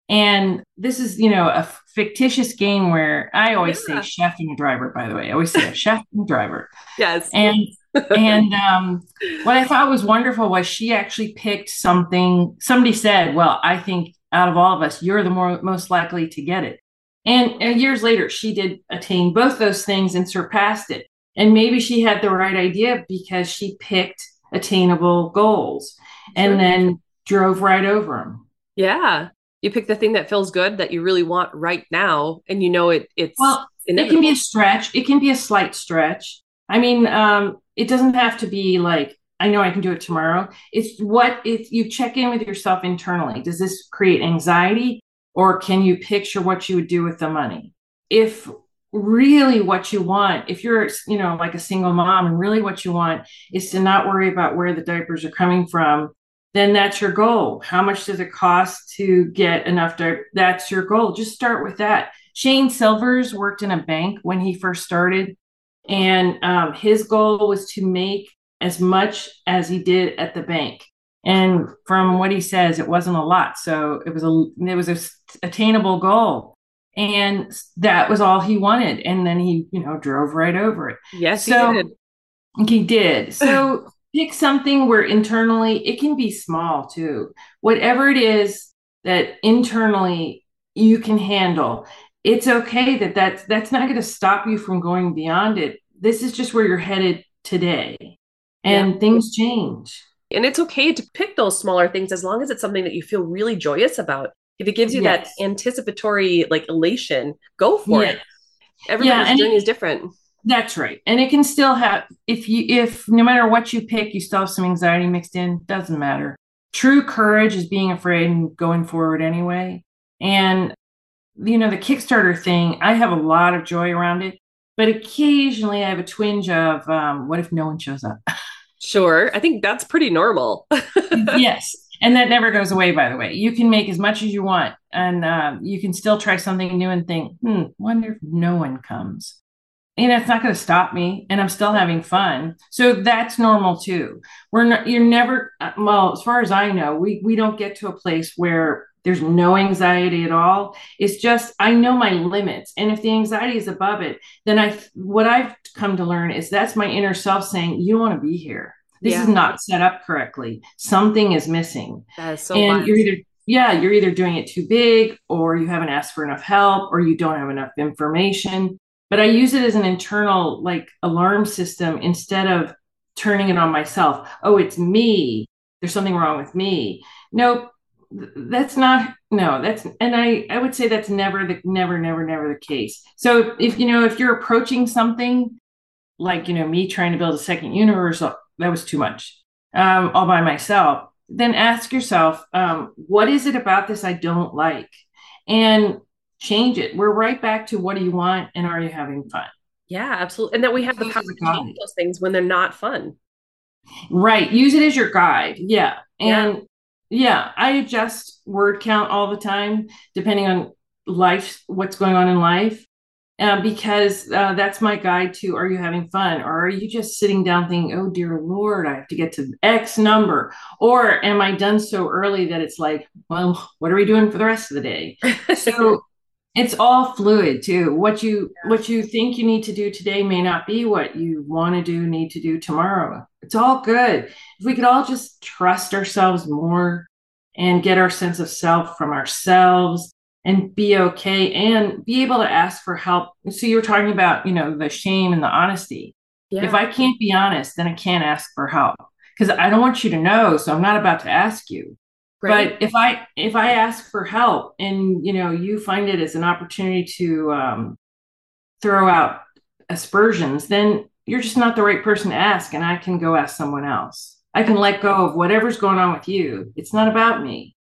B: And this is, you know, a fictitious game where I always yeah. say chef and driver, by the way. I always say a chef and driver.
A: Yes.
B: And and um, what I thought was wonderful was she actually picked something. Somebody said, Well, I think out of all of us, you're the more most likely to get it. And, and years later, she did attain both those things and surpassed it. And maybe she had the right idea because she picked attainable goals and sure. then drove right over them.
A: Yeah. You pick the thing that feels good that you really want right now, and you know it. It's
B: well, inevitable. it can be a stretch. It can be a slight stretch. I mean, um, it doesn't have to be like I know I can do it tomorrow. It's what if you check in with yourself internally. Does this create anxiety? Or can you picture what you would do with the money? If really what you want, if you're, you know, like a single mom and really what you want is to not worry about where the diapers are coming from, then that's your goal. How much does it cost to get enough diapers? That's your goal. Just start with that. Shayne Silvers worked in a bank when he first started, and um, his goal was to make as much as he did at the bank. And from what he says, it wasn't a lot. So it was a it was a attainable goal. And that was all he wanted. And then he, you know, drove right over it.
A: Yes,
B: so,
A: he did.
B: He did. So pick something where internally it can be small too. Whatever it is that internally you can handle, it's okay that that's that's not going to stop you from going beyond it. This is just where you're headed today, and yeah. things change.
C: And it's okay to pick those smaller things as long as it's something that you feel really joyous about. If it gives you yes. that anticipatory like elation, go for it. Everybody's yeah, journey it, is different.
B: That's right. And it can still have if you if no matter what you pick, you still have some anxiety mixed in, doesn't matter. True courage is being afraid and going forward anyway. And you know, the Kickstarter thing, I have a lot of joy around it, but occasionally I have a twinge of um, what if no one shows up?
C: Sure. I think that's pretty normal.
B: yes. And that never goes away, by the way. You can make as much as you want, and uh, you can still try something new and think, hmm, wonder if no one comes. You know, it's not going to stop me, and I'm still having fun. So that's normal too. We're not, you're never, uh, well, as far as I know, we, we don't get to a place where there's no anxiety at all. It's just, I know my limits. And if the anxiety is above it, then I, what I've come to learn is that's my inner self saying, you don't want to be here this yeah. is not set up correctly. Something is missing.
C: That is so
B: and you're either yeah, you're either doing it too big or you haven't asked for enough help or you don't have enough information. But I use it as an internal like alarm system instead of turning it on myself. Oh, it's me. There's something wrong with me. Nope. That's not no, that's and I I would say that's never the never never never the case. So if you know if you're approaching something like you know me trying to build a second universe that was too much um, all by myself. Then ask yourself um, what is it about this i don't like? And change it. We're right back to what do you want and are you having fun?
C: Yeah absolutely. And that we have the power to change those things when they're not fun.
B: Right. Use it as your guide. Yeah. And yeah. yeah i adjust word count all the time depending on life what's going on in life uh, because uh, that's my guide to are you having fun? Or are you just sitting down thinking oh dear lord i have to get to x number. Or am i done so early that it's like well what are we doing for the rest of the day? So it's all fluid too. What you what you think you need to do today may not be what you want to do need to do tomorrow. It's all good. If we could all just trust ourselves more and get our sense of self from ourselves and be okay and be able to ask for help. So you were talking about, you know, the shame and the honesty. Yeah. If I can't be honest, then I can't ask for help because I don't want you to know. So I'm not about to ask you. Right. But if I if I ask for help and you know you find it as an opportunity to um, throw out aspersions, then you're just not the right person to ask, and I can go ask someone else. I can let go of whatever's going on with you. It's not about me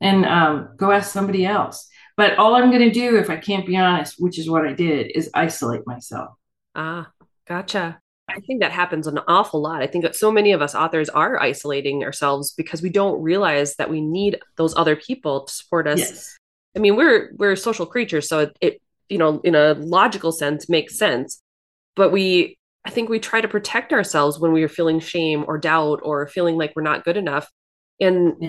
B: and um, go ask somebody else. But all I'm going to do, if I can't be honest, which is what I did, is isolate myself.
C: Ah, gotcha. I think that happens an awful lot. I think that so many of us authors are isolating ourselves because we don't realize that we need those other people to support us. Yes. I mean, we're we're social creatures, so it, it you know, in a logical sense, makes sense. But we, I think, we try to protect ourselves when we are feeling shame or doubt or feeling like we're not good enough and yeah.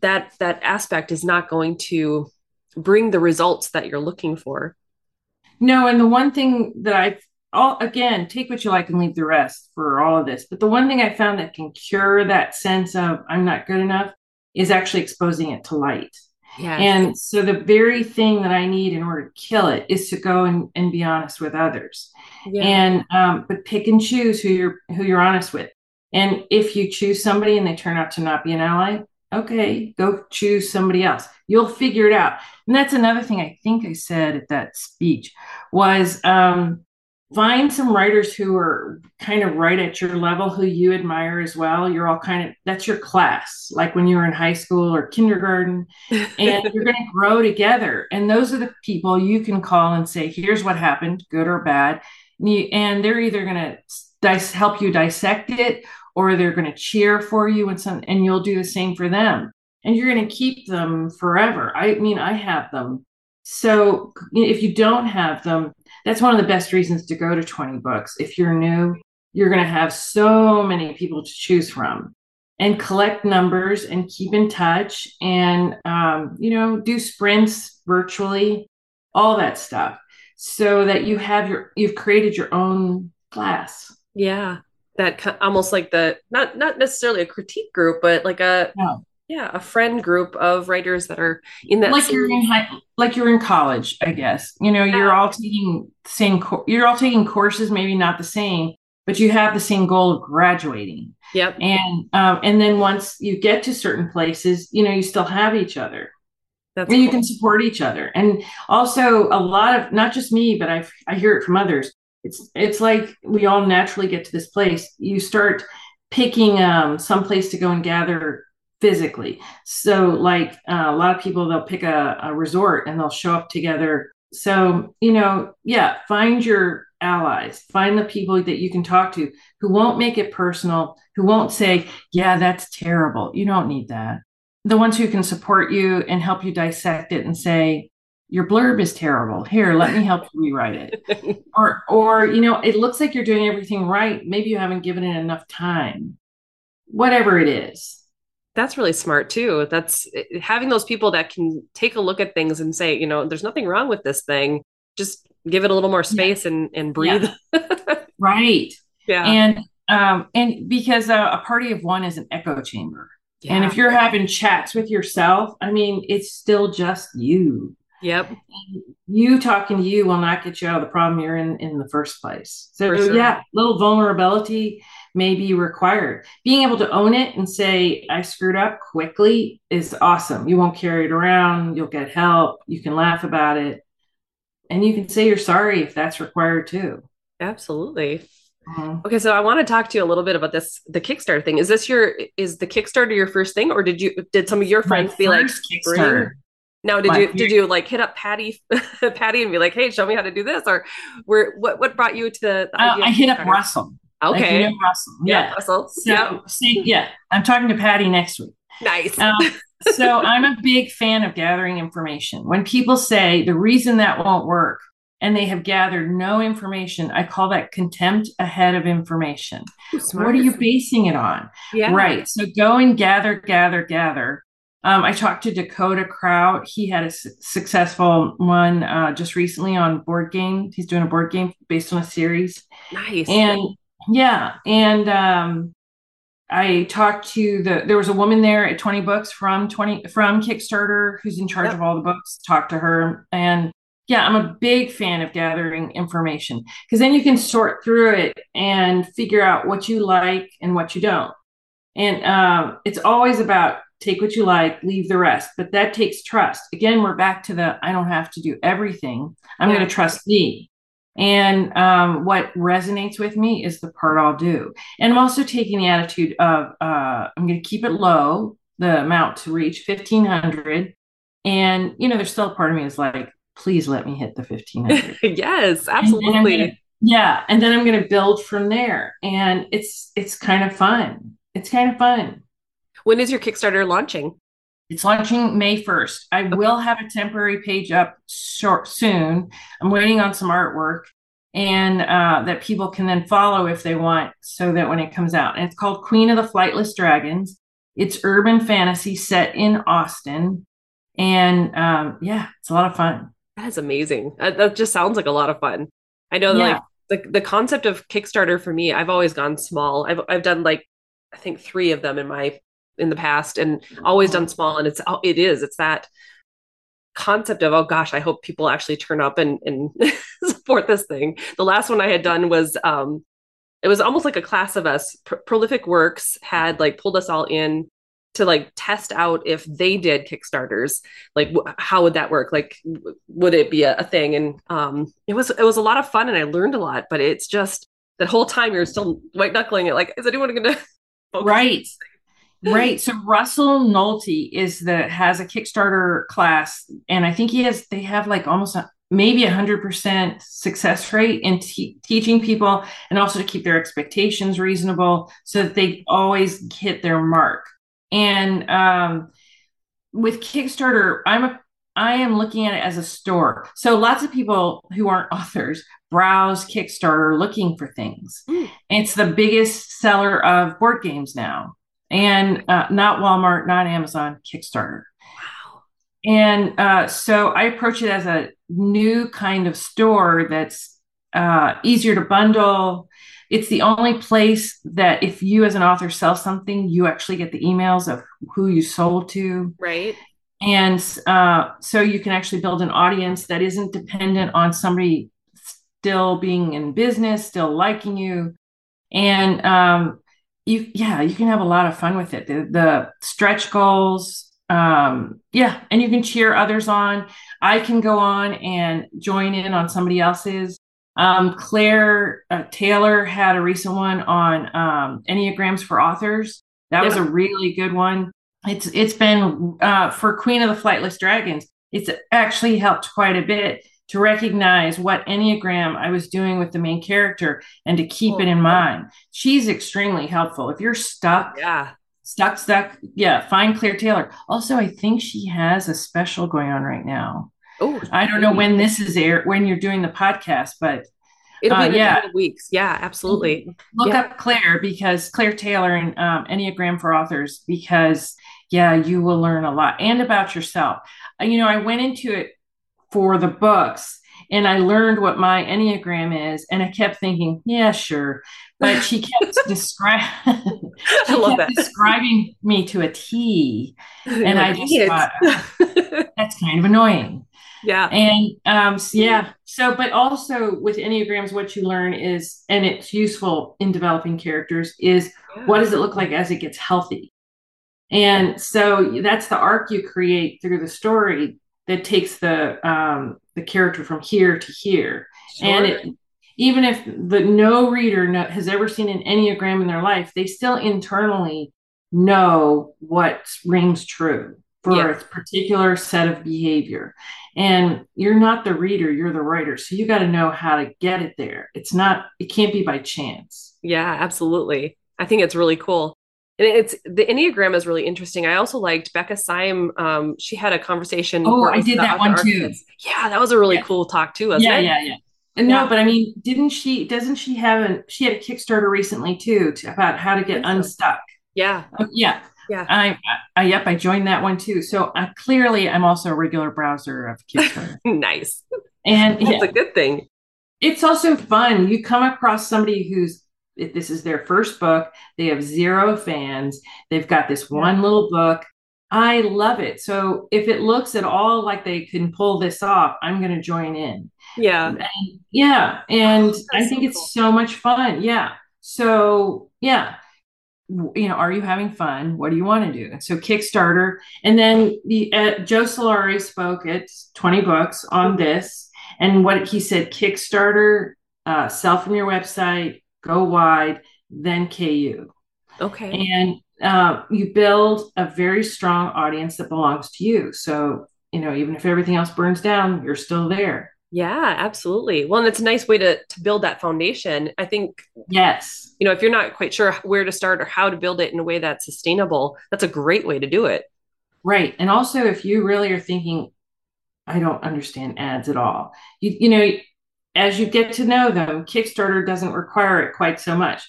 C: that that aspect is not going to bring the results that you're looking for
B: no and the one thing that i all again take what you like and leave the rest for all of this but the one thing i found that can cure that sense of i'm not good enough is actually exposing it to light yes. and so the very thing that i need in order to kill it is to go and, and be honest with others yeah. and um, but pick and choose who you're who you're honest with and if you choose somebody and they turn out to not be an ally, okay, go choose somebody else. You'll figure it out. And that's another thing I think I said at that speech was um, find some writers who are kind of right at your level, who you admire as well. You're all kind of that's your class, like when you were in high school or kindergarten, and you're going to grow together. And those are the people you can call and say, "Here's what happened, good or bad." And, you, and they're either going to help you dissect it or they're going to cheer for you and some and you'll do the same for them. And you're going to keep them forever. I mean i have them. So if you don't have them that's one of the best reasons to go to 20 books. If you're new you're going to have so many people to choose from. And collect numbers and keep in touch and um, you know do sprints virtually all that stuff so that you have your you've created your own class.
C: Yeah.
A: That almost like the not not necessarily a critique group, but like a no. yeah a friend group of writers that are in that
B: like same... you're in high, like you're in college, I guess. You know, yeah. you're all taking same co- you're all taking courses, maybe not the same, but you have the same goal of graduating.
A: Yep.
B: And um, and then once you get to certain places, you know, you still have each other. That's where cool. you can support each other. And also a lot of not just me, but I I hear it from others it's it's like we all naturally get to this place. You start picking um some place to go and gather physically. So like uh, a lot of people they'll pick a, a resort and they'll show up together. So you know yeah find your allies. Find the people that you can talk to who won't make it personal who won't say yeah that's terrible. You don't need that. The ones who can support you and help you dissect it and say your blurb is terrible. Here, let me help you rewrite it. or or you know, it looks like you're doing everything right. Maybe you haven't given it enough time. Whatever it is.
A: That's really smart too. That's having those people that can take a look at things and say, you know, there's nothing wrong with this thing. Just give it a little more space yeah. and and breathe.
B: Yeah. right.
A: Yeah.
B: And um and because a, a party of one is an echo chamber. Yeah. And if you're having chats with yourself, I mean, it's still just you.
A: Yep.
B: You talking to you will not get you out of the problem you're in in the first place. So sure. yeah, little vulnerability may be required. Being able to own it and say I screwed up quickly is awesome. You won't carry it around. You'll get help. You can laugh about it, and you can say you're sorry if that's required too.
A: Absolutely. Mm-hmm. Okay, so I want to talk to you a little bit about this the Kickstarter thing. Is this your is the Kickstarter your first thing, or did you did some of your friends My be like Kickstarter? Now, did you did you like hit up Patty, Patty, and be like, "Hey, show me how to do this," or where what what brought you to
B: uh, I hit up Russell.
A: Okay,
B: like, you know Russell. Yeah, yeah.
A: Russell.
B: So, yeah. See, yeah, I'm talking to Patty next week.
A: Nice.
B: Um, so I'm a big fan of gathering information. When people say the reason that won't work and they have gathered no information, I call that contempt ahead of information. What are you basing it on?
A: Yeah.
B: Right. So go and gather, gather, gather um, I talked to Dakota Krout. He had a su- successful one uh, just recently on board game. He's doing a board game based on a series.
A: Nice.
B: And yeah, and um, I talked to the. There was a woman there at Twenty Books from Twenty from Kickstarter who's in charge yep. of all the books. Talked to her, and yeah, I'm a big fan of gathering information because then you can sort through it and figure out what you like and what you don't. And um, it's always about take what you like, leave the rest. But that takes trust. Again, we're back to the I don't have to do everything. I'm yeah. going to trust me. And um, what resonates with me is the part I'll do. And I'm also taking the attitude of uh, I'm going to keep it low, the amount to reach 1500. And, you know, there's still a part of me is like, please let me hit the 1500.
A: yes, absolutely.
B: And, and yeah. And then I'm going to build from there. And it's, it's kind of fun. It's kind of fun.
A: When is your Kickstarter launching?
B: It's launching May 1st. I will have a temporary page up short soon. I'm waiting on some artwork and uh, that people can then follow if they want so that when it comes out. And it's called Queen of the Flightless Dragons. It's urban fantasy set in Austin. And um, yeah, it's a lot of fun.
A: That is amazing. That just sounds like a lot of fun. I know yeah. like the, the concept of Kickstarter for me, I've always gone small. I've, I've done like, I think three of them in my in the past and always done small and it's it is it's that concept of oh gosh i hope people actually turn up and and support this thing. The last one i had done was um it was almost like a class of us Pro- prolific works had like pulled us all in to like test out if they did kickstarters like how would that work? Like w- would it be a, a, thing? And um it was it was a lot of fun and i learned a lot but it's just that whole time you're still white knuckling it like is anyone gonna
B: right right. So Russell Nohelty is the has a Kickstarter class, and I think he has. They have like almost a, maybe a hundred percent success rate in te- teaching people, and also to keep their expectations reasonable, so that they always hit their mark. And um, with Kickstarter, I'm a I am looking at it as a store. So lots of people who aren't authors browse Kickstarter looking for things. Mm. It's the biggest seller of board games now and uh, not Walmart, not Amazon, Kickstarter.
A: Wow.
B: And uh, so I approach it as a new kind of store that's uh, easier to bundle. it's the only place that if you as an author sell something, you actually get the emails of who you sold to.
A: Right.
B: And uh, so you can actually build an audience that isn't dependent on somebody still being in business, still liking you. And um, you, yeah, you can have a lot of fun with it. The, the stretch goals, um, yeah, and you can cheer others on. I can go on and join in on somebody else's. Um, Claire uh, Taylor had a recent one on um, Enneagrams for authors. That yeah. was a really good one. It's it's been uh, for Queen of the Flightless Dragons. It's actually helped quite a bit to recognize what Enneagram I was doing with the main character and to keep oh, it in mind. She's extremely helpful. If you're stuck,
A: yeah,
B: stuck, stuck, yeah, find Claire Taylor. Also, I think she has a special going on right now.
A: Oh,
B: I don't know when this is air when you're doing the podcast, but
A: it'll uh, be yeah. weeks. Yeah, absolutely.
B: Look
A: yeah.
B: up Claire because Claire Taylor and um, Enneagram for Authors because yeah, you will learn a lot and about yourself. Uh, you know, I went into it for the books and I learned what my Enneagram is, and I kept thinking, yeah, sure. But she kept describing describing me to a T. And I just thought that's kind of annoying.
A: Yeah.
B: And um so yeah. So but also with Enneagrams, what you learn is, and it's useful in developing characters, is yeah. what does it look like as it gets healthy? And so that's the arc you create through the story that takes the um, the character from here to here. Sure. And it, even if the no reader no, has ever seen an enneagram in their life, they still internally know what rings true for yeah. a particular set of behavior. And you're not the reader, you're the writer. So you got to know how to get it there. It's not, it can't be by chance.
A: Yeah, absolutely. I think it's really cool and it's the enneagram is really interesting. I also liked becca syme um, she had a conversation
B: oh i did that one too.
A: Yeah that was a really yeah. cool talk too
B: yeah
A: it?
B: yeah yeah. And yeah. no but i mean didn't she doesn't she have a she had a kickstarter recently too to, about how to get unstuck.
A: Yeah.
B: Uh, yeah. Yeah. I, I, yep i joined that one too. So uh, clearly i'm also a regular browser of kickstarter.
A: Nice.
B: And
A: it's yeah. a good thing.
B: It's also fun. You come across somebody who's this is their first book. They have zero fans. They've got this one little book. I love it. So if it looks at all like they can pull this off, I'm going to join in.
A: Yeah.
B: And, yeah. And oh, I think so it's cool. so much fun. Yeah. So, yeah. You know, are you having fun? What do you want to do? So Kickstarter, and then the uh, Joe Solari spoke at 20 books on this, and what he said: Kickstarter, uh, sell from your website, go wide, then KU.
A: Okay.
B: And uh, you build a very strong audience that belongs to you. So, you know, even if everything else burns down, you're still there.
A: Yeah, absolutely. Well, and it's a nice way to to build that foundation. I think
B: yes.
A: You know, if you're not quite sure where to start or how to build it in a way that's sustainable, that's a great way to do it.
B: Right. And also if you really are thinking I don't understand ads at all. You you know, as you get to know them, Kickstarter doesn't require it quite so much.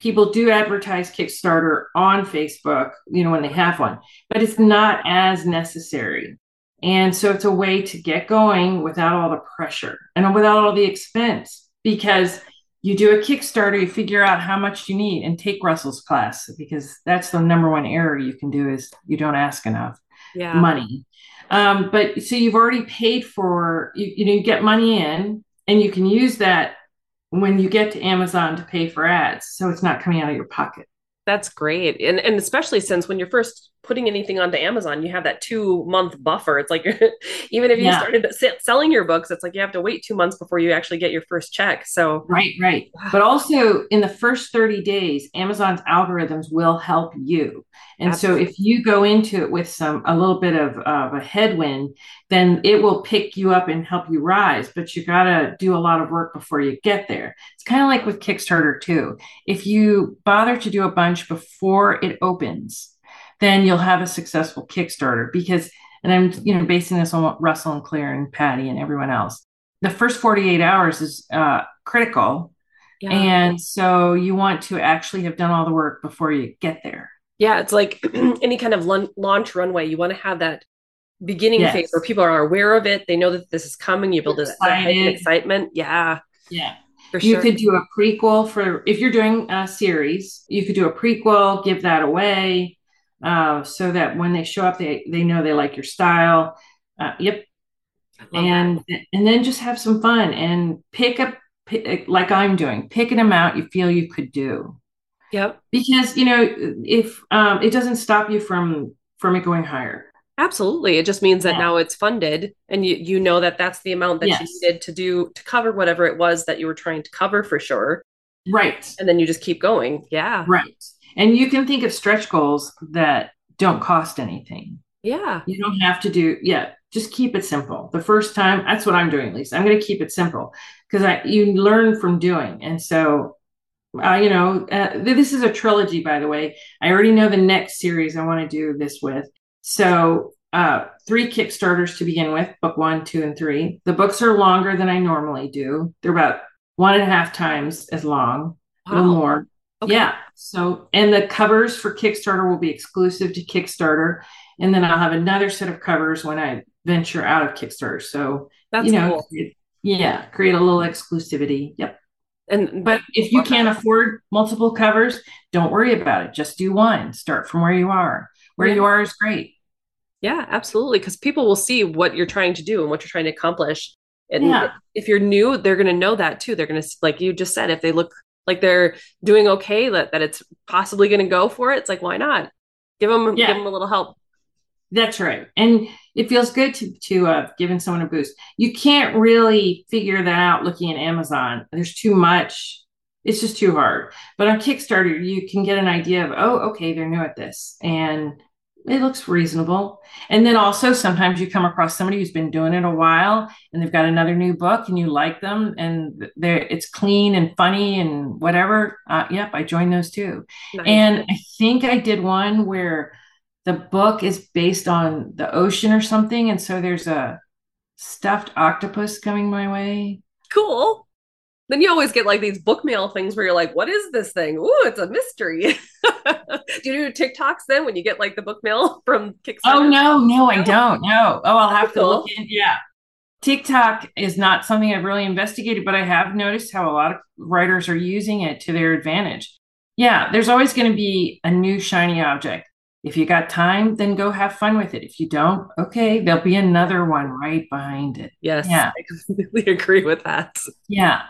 B: People do advertise Kickstarter on Facebook, you know, when they have one, but it's not as necessary. And so it's a way to get going without all the pressure and without all the expense because you do a Kickstarter, you figure out how much you need and take Russell's class because that's the number one error you can do is you don't ask enough
A: yeah.
B: money. Um, but so you've already paid for, you, you know, you get money in and you can use that when you get to Amazon to pay for ads. So it's not coming out of your pocket.
A: That's great. And and especially since when you're first putting anything onto Amazon, you have that two month buffer. It's like even if you yeah. started selling your books, it's like you have to wait two months before you actually get your first check. So
B: right, right. But also in the first 30 days, Amazon's algorithms will help you. And Absolutely. so if you go into it with some a little bit of, of a headwind, then it will pick you up and help you rise. But you got to do a lot of work before you get there. It's kind of like with Kickstarter too. If you bother to do a bunch before it opens, then you'll have a successful Kickstarter because, and I'm, you know, basing this on what Russell and Claire and Patty and everyone else. The first 48 hours is uh, critical. Yeah. And so you want to actually have done all the work before you get there.
A: Yeah, it's like any kind of launch runway. You want to have that beginning yes. phase where people are aware of it. They know that this is coming. You build this excitement. Yeah.
B: Yeah.
A: For
B: you could do a prequel for if you're doing a series you could do a prequel give that away uh, so that when they show up they they know they like your style uh, yep and that. and then just have some fun and pick up pick, like i'm doing pick an amount you feel you could do
A: yep
B: because you know if um, it doesn't stop you from from it going higher
A: Absolutely. It just means that yeah. now it's funded and you you know that that's the amount that yes. you needed to do to cover whatever it was that you were trying to cover for sure.
B: Right.
A: And then you just keep going. Yeah.
B: Right. And you can think of stretch goals that don't cost anything.
A: Yeah.
B: You don't have to do yeah, just keep it simple. The first time, that's what I'm doing at least. I'm going to keep it simple because I you learn from doing. And so uh, you know, uh, this is a trilogy, by the way. I already know the next series I want to do this with. So, uh, three Kickstarters to begin with book one, two, and three. The books are longer than I normally do, they're about one and a half times as long, wow. a little more. Okay. Yeah. So, and the covers for Kickstarter will be exclusive to Kickstarter. And then I'll have another set of covers when I venture out of Kickstarter. So, That's you know, cool. yeah, create a little exclusivity. Yep. And but if you can't afford multiple covers, don't worry about it. Just do one. Start from where you are where yeah. you are is great.
A: Yeah, absolutely. Because people will see what you're trying to do and what you're trying to accomplish. And yeah. if you're new, they're going to know that too. They're going to, like you just said, if they look like they're doing okay, that, that it's possibly going to go for it, it's like, why not? Give them, yeah. give them a little help.
B: That's right. And it feels good to, to uh, giving someone a boost. You can't really figure that out looking at Amazon. There's too much. It's just too hard. But on Kickstarter, you can get an idea of, oh, okay, they're new at this. And it looks reasonable. And then also sometimes you come across somebody who's been doing it a while and they've got another new book and you like them and they're it's clean and funny and whatever. Uh, yep, I joined those too. Nice. And I think I did one where the book is based on the ocean or something, and so there's a stuffed octopus coming my way.
A: Cool then you always get like these book mail things where you're like, what is this thing? Ooh, it's a mystery. do you do TikToks then when you get like the book mail from Kickstarter?
B: Oh no, no, I don't. No. Oh, I'll have to look in. Yeah. TikTok is not something I've really investigated, but I have noticed how a lot of writers are using it to their advantage. Yeah, there's always going to be a new shiny object. If you got time, then go have fun with it. If you don't, okay, there'll be another one right behind it.
A: Yes, yeah. I completely agree with that.
B: Yeah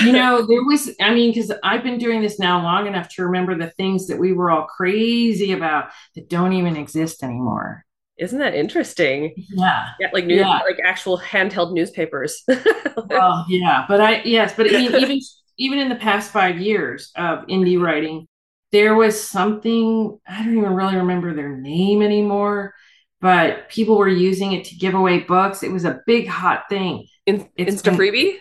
B: you know, there was, I mean, because I've been doing this now long enough to remember the things that we were all crazy about that don't even exist anymore.
A: Isn't that interesting?
B: Yeah.
A: Yeah, like new, yeah. like actual handheld newspapers.
B: well, yeah, but I yes, but I mean, even even in the past five years of indie writing, there was something I don't even really remember their name anymore, but people were using it to give away books. It was a big hot thing.
A: In, Insta freebie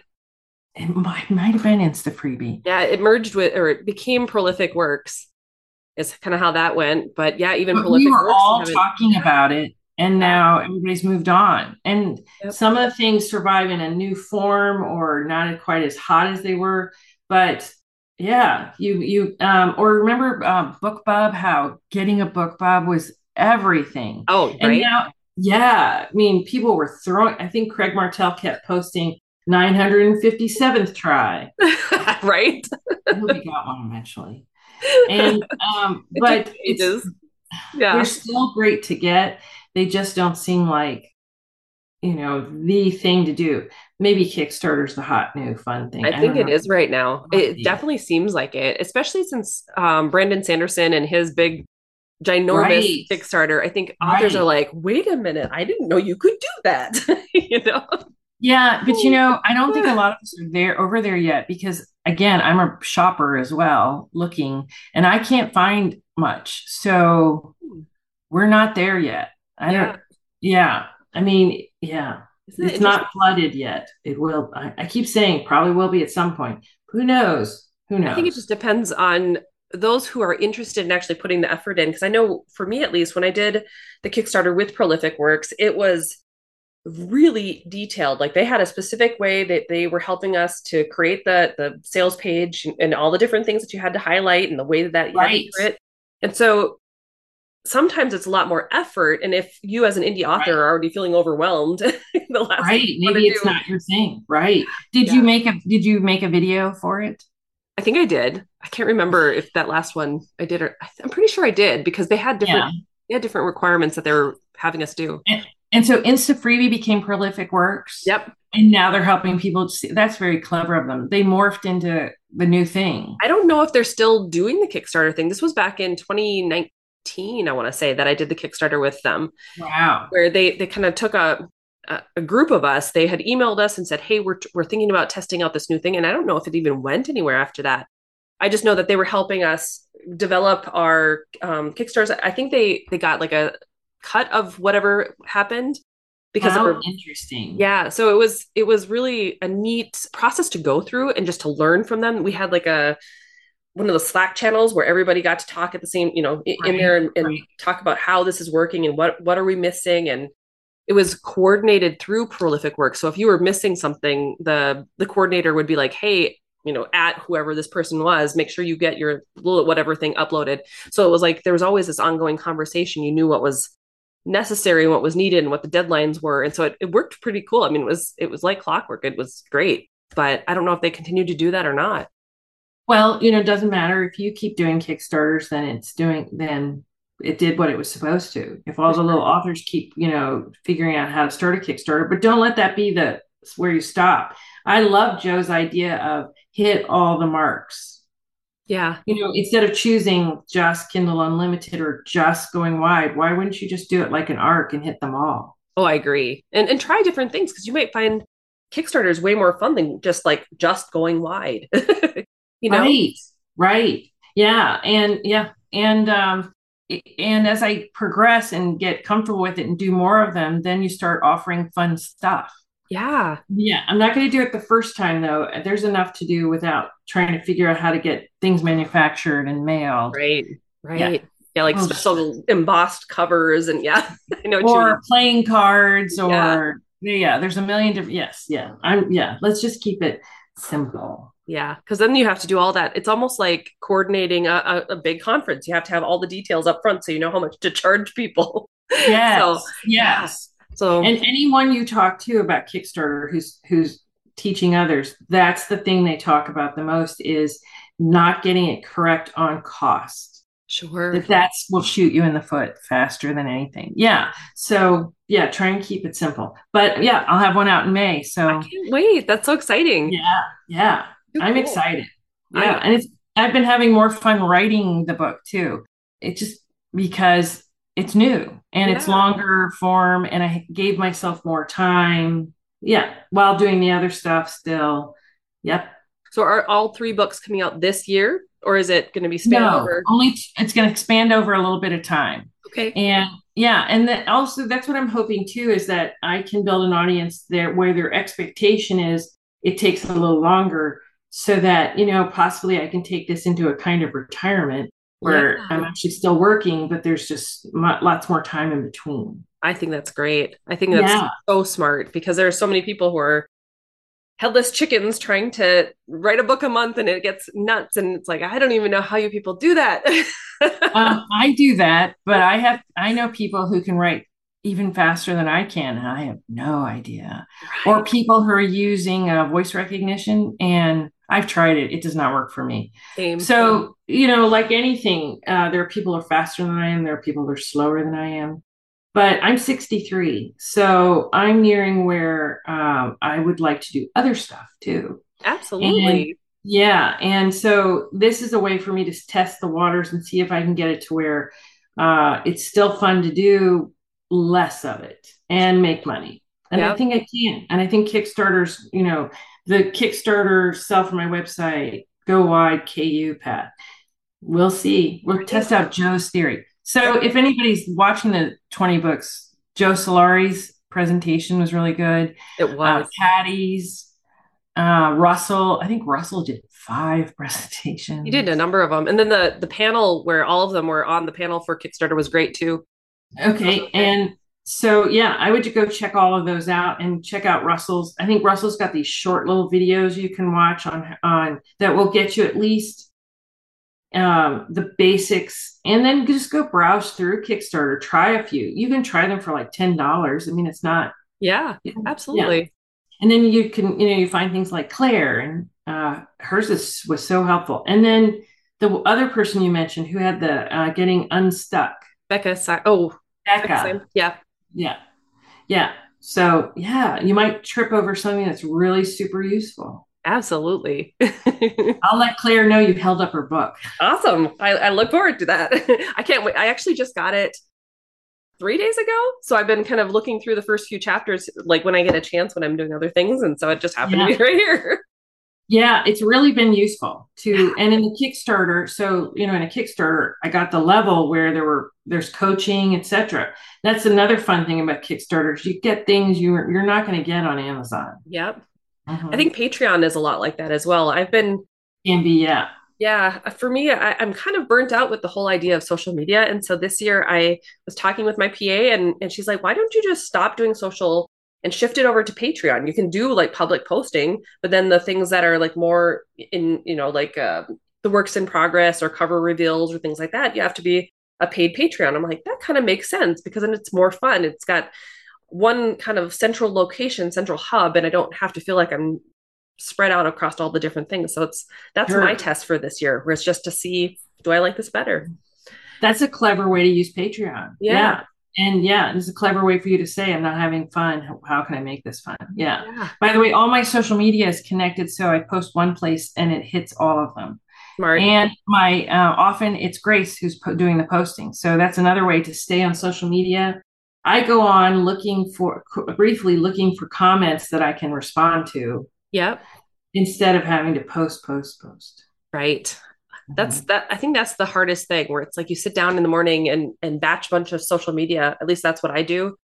B: it might, might have been Insta Freebie.
A: Yeah, it merged with or it became Prolific Works. Is kind of how that went. But yeah, even
B: but Prolific we were Works all talking about it, and now everybody's moved on. And yep. some of the things survive in a new form or not quite as hot as they were. But yeah, you you um or remember um, BookBub? How getting a book BookBub was everything.
A: Oh,
B: and now yeah, I mean, people were throwing. I think Craig Martelle kept posting 957th try.
A: right?
B: we got one eventually. And um, but it's, yeah, they're still great to get. They just don't seem like you know the thing to do. Maybe Kickstarter's the hot new fun thing.
A: I, I think it know. is right now. It definitely seems like it, especially since um, Brandon Sanderson and his big ginormous right. Kickstarter. I think authors right. are like, wait a minute, I didn't know you could do that. you know?
B: Yeah, but you know, I don't think a lot of us are there over there yet because again, I'm a shopper as well, looking, and I can't find much. So hmm. we're not there yet. I yeah. don't yeah. I mean, yeah. Isn't it's it not flooded yet. It will I, I keep saying probably will be at some point. Who knows? Who knows?
A: I think it just depends on those who are interested in actually putting the effort in because i know for me at least when i did the kickstarter with prolific works it was really detailed like they had a specific way that they were helping us to create the the sales page and, all the different things that you had to highlight and the way that, that you right. had to it and so sometimes it's a lot more effort. And if you as an indie author
B: Right.
A: are already feeling overwhelmed, the last
B: right maybe it's
A: do-
B: not your thing right did
A: Yeah.
B: you make a did you make a video for it
A: I think I did. I can't remember if that last one I did or I'm pretty sure I did because they had different
B: yeah
A: they had different requirements that they were having us do.
B: and so insta freebie became prolific works
A: Yep.
B: and now they're helping people see that's very clever of them they morphed into the new thing
A: I don't know if they're still doing the Kickstarter thing. This was back in 2019, I want to say that I did the Kickstarter with them.
B: wow
A: where they they kind of took a, a a group of us. They had emailed us and said, "Hey, we're we're thinking about testing out this new thing." And I don't know if it even went anywhere after that. I just know that they were helping us develop our um, Kickstarters. I think they they got like a cut of whatever happened because oh,
B: How
A: they were
B: interesting.
A: Yeah so it was it was really a neat process to go through and just to learn from them. We had like a one of the slack channels where everybody got to talk at the same you know in
B: Right,
A: there and, and
B: right.
A: talk about how this is working and what what are we missing? And it was coordinated through prolific work. So if you were missing something the the coordinator would be like hey you know at whoever this person was make sure you get your little whatever thing uploaded. So it was like there was always this ongoing conversation. You knew what was necessary and what was needed and what the deadlines were. And so it, it worked pretty cool. I mean it was it was like clockwork. It was great but i don't know if they continue to do that or not.
B: Well you know it doesn't matter. If you keep doing kickstarters then it's doing then it did what it was supposed to. If all the mm-hmm. little authors keep you know figuring out how to start a kickstarter but don't let that be the where you stop. I love joe's idea of hit all the marks
A: yeah.
B: You know instead of choosing just kindle unlimited or just going wide why wouldn't you just do it like an arc and hit them all?
A: Oh i agree. And and try different things because you might find kickstarter is way more fun than just like just going wide. You know?
B: Right. Right. Yeah. And yeah. And um and as i progress and get comfortable with it and do more of them then you start offering fun stuff
A: yeah
B: yeah i'm not going to do it the first time though there's enough to do without trying to figure out how to get things manufactured and mailed
A: right right yeah, like
B: Oh.
A: special embossed covers and yeah i know you mean.
B: or playing cards or
A: Yeah.
B: yeah. there's a million different yes yeah i'm yeah let's just keep it simple
A: Yeah, because then you have to do all that. It's almost like coordinating a, a, a big conference. You have to have all the details up front so you know how much to charge people.
B: yes
A: So,
B: yes
A: So
B: and anyone you talk to about kickstarter who's who's teaching others that's the thing they talk about the most is not getting it correct on cost.
A: Sure.
B: that that's will shoot you in the foot faster than anything. Yeah. So yeah try and keep it simple. But yeah i'll have one out in may so
A: I can't wait. That's so exciting.
B: yeah. Yeah. I'm
A: cool.
B: excited.
A: I-
B: yeah. And it's i've been having more fun writing the book too. It just because it's new and it's longer form and i gave myself more time. Yeah while doing the other stuff still. Yep.
A: So are all three books coming out this year or is it going to be spanned
B: no
A: over?
B: only it's going to expand over a little bit of time.
A: Okay.
B: and yeah and that also that's what i'm hoping too is that i can build an audience there where their expectation is it takes a little longer so that you know possibly i can take this into a kind of retirement where
A: Yeah.
B: i'm actually still working but there's just mo- lots more time in between
A: I think that's great. I think that's
B: Yeah.
A: so smart because there are so many people who are headless chickens trying to write a book a month and it gets nuts. And it's like, I don't even know how you people do that.
B: um, i do that but i have i know people who can write even faster than i can and i have no idea or people who are using uh, voice recognition and i've tried it. It does not work for me.
A: Same.
B: so you know like anything uh, there are people who are faster than i am. There are people who are slower than i am. But i'm 63 so i'm nearing where um, i would like to do other stuff too.
A: Absolutely.
B: yeah and so this is a way for me to test the waters and see if i can get it to where uh, it's still fun to do less of it and make money. And i think i can. And i think kickstarters you know the kickstarter sell for my website go wide ku pat we'll see we'll test out joe's theory so if anybody's watching the 20 books joe solari's presentation was really good
A: It
B: uh,
A: was.
B: Patty's, uh, Russell. I think Russell did five presentations.
A: He did a number of them. And then the the panel where all of them were on the panel for Kickstarter was great too.
B: Okay, and so yeah, I would go check all of those out and check out Russell's. I think Russell's got these short little videos you can watch on on that will get you at least um, the basics, and then just go browse through Kickstarter. Try a few. You can try them for like ten dollars. I mean, it's not.
A: Yeah, absolutely. Yeah.
B: And then you can, you know, you find things like Claire, and uh, hers is, was so helpful. And then the other person you mentioned who had the uh, getting unstuck,
A: Becca. Oh,
B: Becca. Becca
A: yeah,
B: yeah, yeah. So yeah, you might trip over something that's really super useful.
A: Absolutely.
B: I'll let Claire know you held up her book.
A: Awesome. I, I look forward to that. I can't wait. I actually just got it three days ago. So I've been kind of looking through the first few chapters, like when I get a chance when I'm doing other things. And so it just happened yeah. to be right here.
B: Yeah, it's really been useful to and in the Kickstarter, so you know, in a Kickstarter, I got the level where there were there's coaching, etc. That's another fun thing about Kickstarters. You get things you're you're not going to get on Amazon.
A: Yep. Mm-hmm. I think Patreon is a lot like that as well. I've been
B: can be, yeah.
A: Yeah, for me, I, am kind of burnt out with the whole idea of social media. And so this year I was talking with my PA and, and she's like, why don't you just stop doing social and shift it over to Patreon. You can do like public posting, but then the things that are like more in, you know, like uh, the works in progress or cover reveals or things like that, you have to be a paid Patreon. I'm like, that kind of makes sense because then it's more fun. It's got one kind of central location, central hub, and I don't have to feel like I'm spread out across all the different things. So it's that's sure. my test for this year, where it's just to see do I like this better.
B: That's a clever way to use Patreon. Yeah. yeah and yeah, this is a clever way for you to say, I'm not having fun. How can I make this fun? Yeah. yeah. By the way, all my social media is connected. So I post one place and it hits all of them. Smart. And my, uh, often it's Grace who's po- doing the posting. So that's another way to stay on social media. I go on looking for, briefly looking for comments that I can respond to.
A: Yep.
B: Instead of having to post, post, post.
A: Right that's that i think that's the hardest thing where it's like you sit down in the morning and and batch a bunch of social media at least that's what i do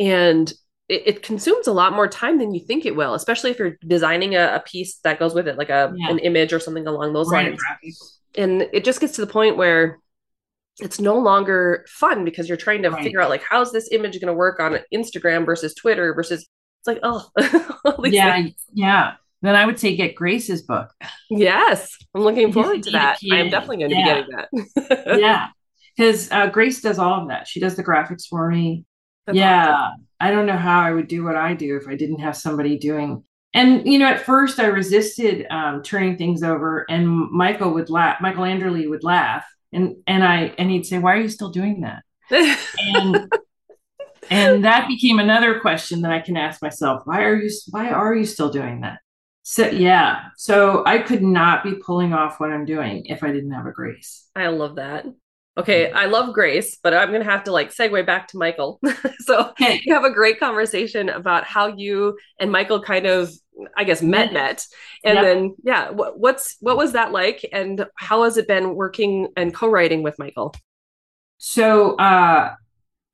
A: and it, it consumes a lot more time than you think it will especially if you're designing a, a piece that goes with it like a yeah. an image or something along those right. lines and it just gets to the point where it's no longer fun because you're trying to right. figure out like how's this image going to work on instagram versus twitter versus it's like oh
B: yeah things. yeah then I would say get Grace's book.
A: Yes, I'm looking forward to that. I am definitely going to yeah. be getting
B: that. yeah, because uh, Grace does all of that. She does the graphics for me. That's yeah, awesome. I don't know how I would do what I do if I didn't have somebody doing. And you know, at first I resisted um, turning things over, and Michael would laugh. Michael Anderle would laugh, and and I and he'd say, "Why are you still doing that?" and and that became another question that I can ask myself: Why are you Why are you still doing that? So yeah, so I could not be pulling off what I'm doing if I didn't have a Grace.
A: I love that. Okay, I love Grace, but I'm gonna have to like segue back to Michael. so you have a great conversation about how you and Michael kind of, I guess, met met, and yep. then yeah, what, what's what was that like, and how has it been working and co-writing with Michael?
B: So uh,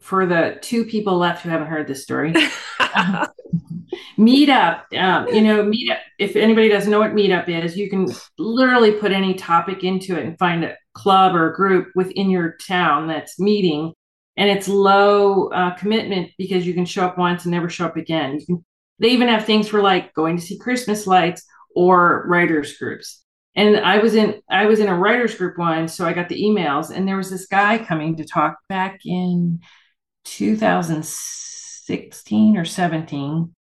B: for the two people left who haven't heard this story. meetup, um, you know, meetup. If anybody doesn't know what meetup is, you can literally put any topic into it and find a club or a group within your town that's meeting. And it's low uh, commitment because you can show up once and never show up again. You can. They even have things for like going to see Christmas lights or writers groups. And I was in I was in a writers group once, so I got the emails, and there was this guy coming to talk back in 2016 or 17.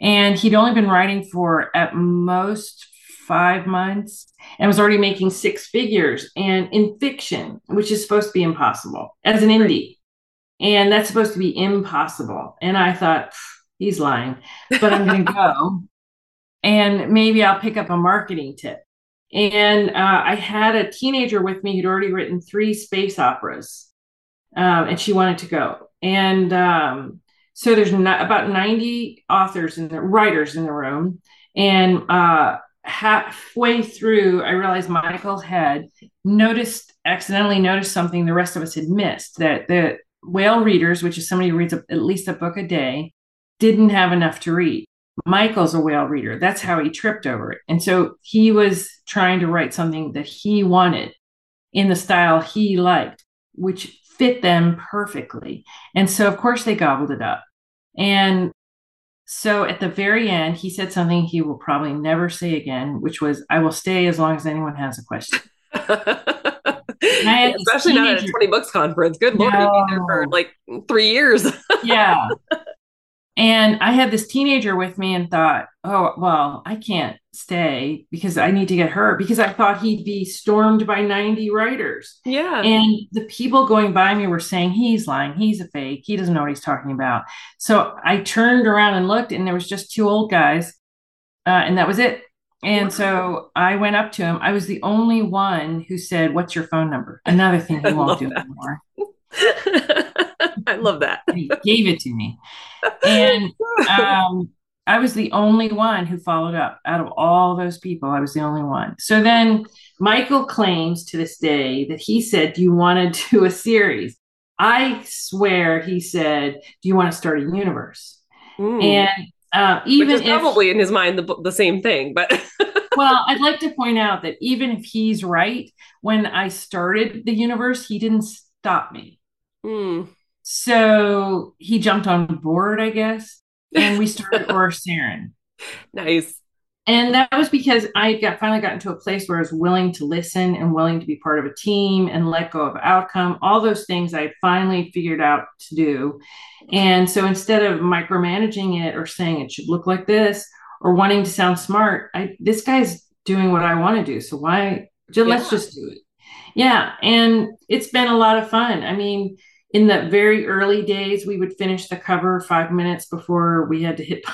B: And he'd only been writing for at most five months and was already making six figures and in fiction, which is supposed to be impossible as an indie. And that's supposed to be impossible. And I thought, he's lying, but I'm going to go and maybe I'll pick up a marketing tip. And uh, I had a teenager with me who'd already written three space operas, um, and she wanted to go. And um, so there's not, about 90 authors and writers in the room. And uh, halfway through i realized michael had noticed accidentally noticed something the rest of us had missed that the whale readers which is somebody who reads a, at least a book a day didn't have enough to read. Michael's a whale reader. That's how he tripped over it. And so he was trying to write something that he wanted in the style he liked which fit them perfectly. And so, of course, they gobbled it up. And so at the very end, he said something he will probably never say again, which was, I will stay as long as anyone has a question.
A: especially not at a 20 books conference. Good lord, no. for like three years.
B: yeah. And I had this teenager with me and thought, oh, well, I can't stay because I need to get her because I thought he'd be stormed by 90 writers.
A: Yeah.
B: And the people going by me were saying, he's lying. He's a fake. He doesn't know what he's talking about. So I turned around and looked, and there was just two old guys. Uh, and that was it. And so I went up to him. I was the only one who said, What's your phone number? Another thing he won't do that. anymore.
A: I love that.
B: he gave it to me. And um, I was the only one who followed up out of all those people. I was the only one. So then Michael claims to this day that he said, Do you want to do a series? I swear he said, Do you want to start a universe? Mm. And uh, even
A: if, probably in his mind the, the same thing, but
B: well, I'd like to point out that even if he's right, when I started the universe, he didn't stop me.
A: Mm.
B: So he jumped on board, I guess, and we started Oriceran.
A: Nice.
B: And that was because I got finally got into a place where I was willing to listen and willing to be part of a team and let go of outcome. All those things I finally figured out to do. And so instead of micromanaging it or saying it should look like this or wanting to sound smart, I this guy's doing what I want to do. So why just, yeah. let's just do it. Yeah. And it's been a lot of fun. I mean, in the very early days, we would finish the cover five minutes before we had to hit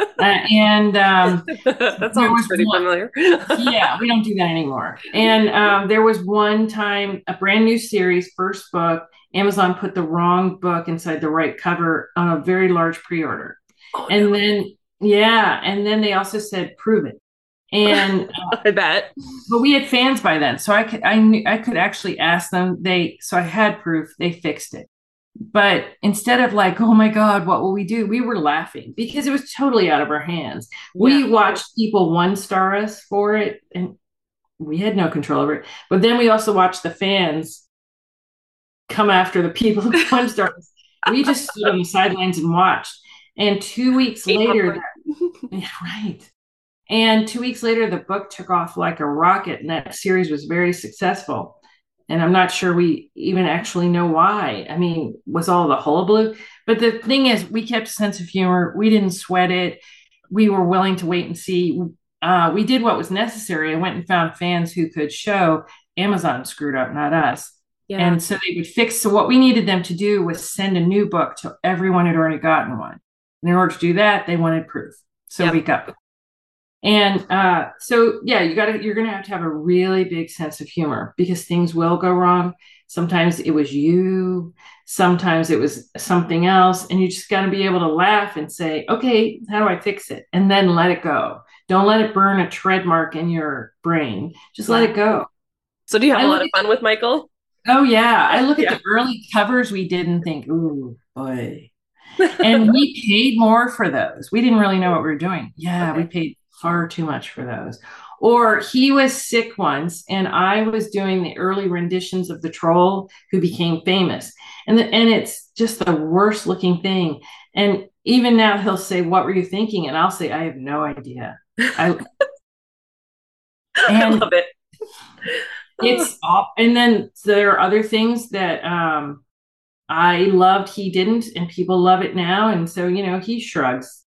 B: uh, and um,
A: that sounds pretty one, familiar.
B: yeah, we don't do that anymore. And um, there was one time a brand new series, first book, Amazon put the wrong book inside the right cover on a very large pre-order. Oh, and no. then yeah, and then they also said prove it. And
A: uh, I bet.
B: But we had fans by then, so I could I knew I could actually ask them. They so I had proof. They fixed it. But instead of like, oh my God, what will we do? We were laughing because it was totally out of our hands. Yeah. We watched people one star us for it, and we had no control over it. But then we also watched the fans come after the people who one stars. we just stood on the sidelines and watched. And two weeks later, yeah, right. And two weeks later, the book took off like a rocket, and that series was very successful. And I'm not sure we even actually know why. I mean, was all the hullabaloo? But the thing is, we kept a sense of humor. We didn't sweat it. We were willing to wait and see. Uh, we did what was necessary. I went and found fans who could show Amazon screwed up, not us. Yeah. And so they would fix. So what we needed them to do was send a new book to everyone who'd already gotten one. And in order to do that, they wanted proof. So yep. we got and uh, so, yeah, you got to, you're going to have to have a really big sense of humor because things will go wrong. Sometimes it was you, sometimes it was something else. And you just got to be able to laugh and say, okay, how do I fix it? And then let it go. Don't let it burn a tread mark in your brain. Just let it go.
A: So, do you have I a lot of fun with Michael?
B: Oh, yeah. I look at the early covers we did and think, ooh, boy. and we paid more for those. We didn't really know what we were doing. Yeah, okay. we paid far too much for those. Or he was sick once, and I was doing the early renditions of the troll who became famous. And, the, and it's just the worst looking thing. And even now he'll say, What were you thinking? And I'll say, I have no idea. I,
A: and I love it.
B: it's off. And then there are other things that um, I loved, he didn't, and people love it now. And so, you know, he shrugs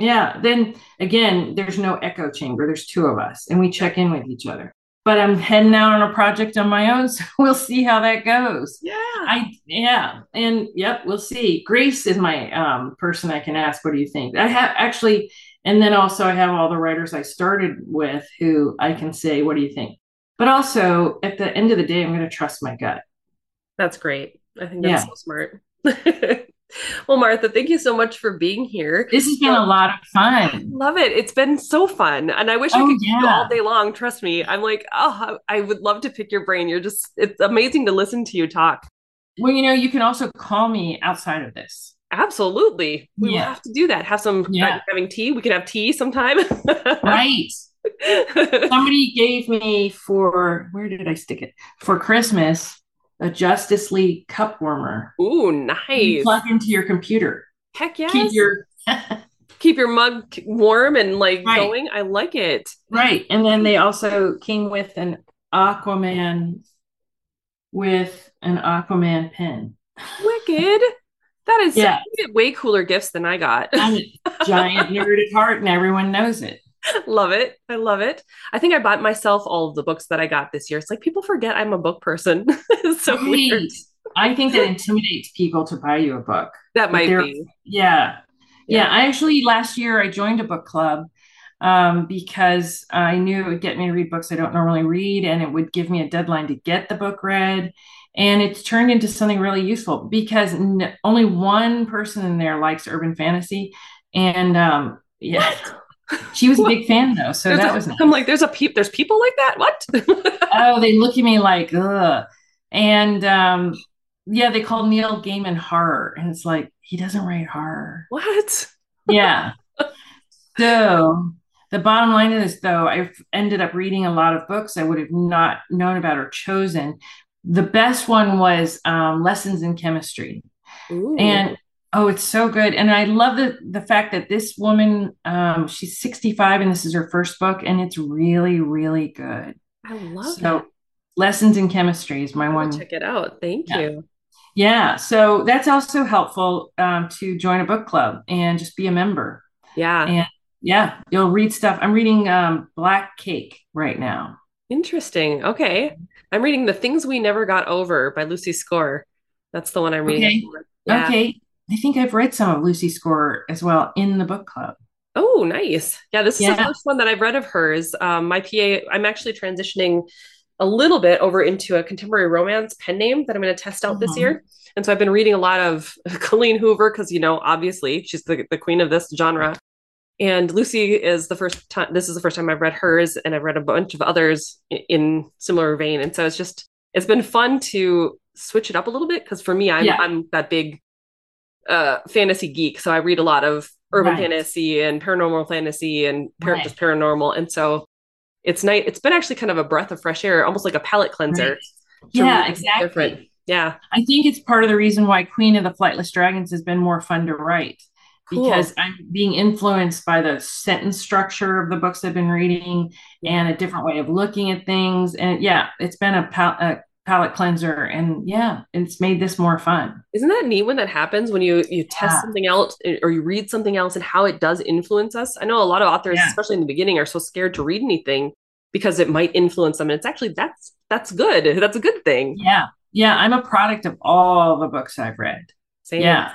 B: yeah. Then again, there's no echo chamber. There's two of us and we check in with each other. But I'm heading out on a project on my own, so we'll see how that goes.
A: Yeah.
B: I yeah. And yep, we'll see. Grace is my um, person I can ask, what do you think? I have actually and then also I have all the writers I started with who I can say, what do you think? But also at the end of the day, I'm going to trust my gut.
A: That's great. I think that's yeah. so smart. Well, Martha, thank you so much for being here.
B: This has been a lot of fun.
A: Love it. It's been so fun. And I wish oh, I could yeah. all day long. Trust me. I'm like, oh, I would love to pick your brain. You're just, it's amazing to listen to you talk.
B: Well, you know, you can also call me outside of this.
A: Absolutely. We yeah. have to do that. Have some yeah. having tea. We can have tea sometime.
B: right. Somebody gave me for where did I stick it? For Christmas a Justice League cup warmer.
A: Ooh, nice. You
B: plug into your computer.
A: Heck yes.
B: Keep your
A: keep your mug warm and like right. going. I like it.
B: Right. And then they also came with an Aquaman with an Aquaman pin.
A: Wicked. That is
B: Yeah.
A: way cooler gifts than I got.
B: I'm a giant nerd at heart, and everyone knows it.
A: love it. I love it. I think I bought myself all of the books that I got this year. It's like people forget I'm a book person. it's so weird.
B: I think that intimidates people to buy you a book.
A: That might be.
B: Yeah.
A: Yeah.
B: Yeah. I actually last year I joined a book club um, because I knew it would get me to read books I don't normally read and it would give me a deadline to get the book read. And it's turned into something really useful because n- only one person in there likes urban fantasy. And um, yeah, she was a big fan though. So
A: There's
B: that
A: a-
B: was nice.
A: I'm like, there's a peep. There's people like that. What?
B: oh, they look at me like, ugh. And um, yeah, they called Neil Gaiman horror. And it's like, he doesn't write horror.
A: what?
B: Yeah. So the bottom line of this, though, I've ended up reading a lot of books I would have not known about or chosen. The best one was um, Lessons in Chemistry.
A: Ooh.
B: And oh, it's so good. And I love the the fact that this woman, um, she's 65 and this is her first book, and it's really, really good.
A: I love it.
B: so
A: that.
B: Lessons in Chemistry is my
A: I'm
B: one.
A: check it out. Thank
B: Yeah.
A: you.
B: Yeah. So that's also helpful um, to join a book club and just be a member.
A: Yeah.
B: And yeah, you'll read stuff. I'm reading um, Black Cake right now.
A: Interesting. Okay. I'm reading The Things We Never Got Over by Lucy Score. That's the one I'm reading.
B: Okay.
A: Yeah.
B: Okay. I think I've read some of Lucy Score as well in the book club.
A: Oh, nice. Yeah, this is the first one that I've read of hers. Um, my PA, I'm actually transitioning a little bit over into a contemporary romance pen name that I'm going to test out this
B: Mhm.
A: year. And so I've been reading a lot of Colleen Hoover because, you know, obviously she's the, the queen of this genre. And Lucy is the first time, this is the first time I've read hers, and I've read a bunch of others i- in similar vein. And so it's just, it's been fun to switch it up a little bit because for me, I'm,
B: Yeah.
A: I'm that big uh fantasy geek so i read a lot of urban
B: Right.
A: fantasy and paranormal fantasy and par-
B: Right.
A: just paranormal and so it's night. it's been actually kind of a breath of fresh air almost like a palate cleanser
B: Right. Yeah, exactly.
A: different yeah
B: I think it's part of the reason why Queen of the Flightless Dragons has been more fun to write
A: Cool.
B: because I'm being influenced by the sentence structure of the books I've been reading and a different way of looking at things. And yeah, it's been a, pal- a palate cleanser. And yeah, it's made this more fun.
A: isn't that neat when that happens when you you test
B: Yeah.
A: something else eh, or you read something else and how it does influence us i know a lot of authors
B: Yeah.
A: especially in the beginning are so scared to read anything because it might influence them and it's actually that's that's good that's a good thing
B: Yeah. Yeah. I'm a product of all the books I've read.
A: Same.
B: Yeah.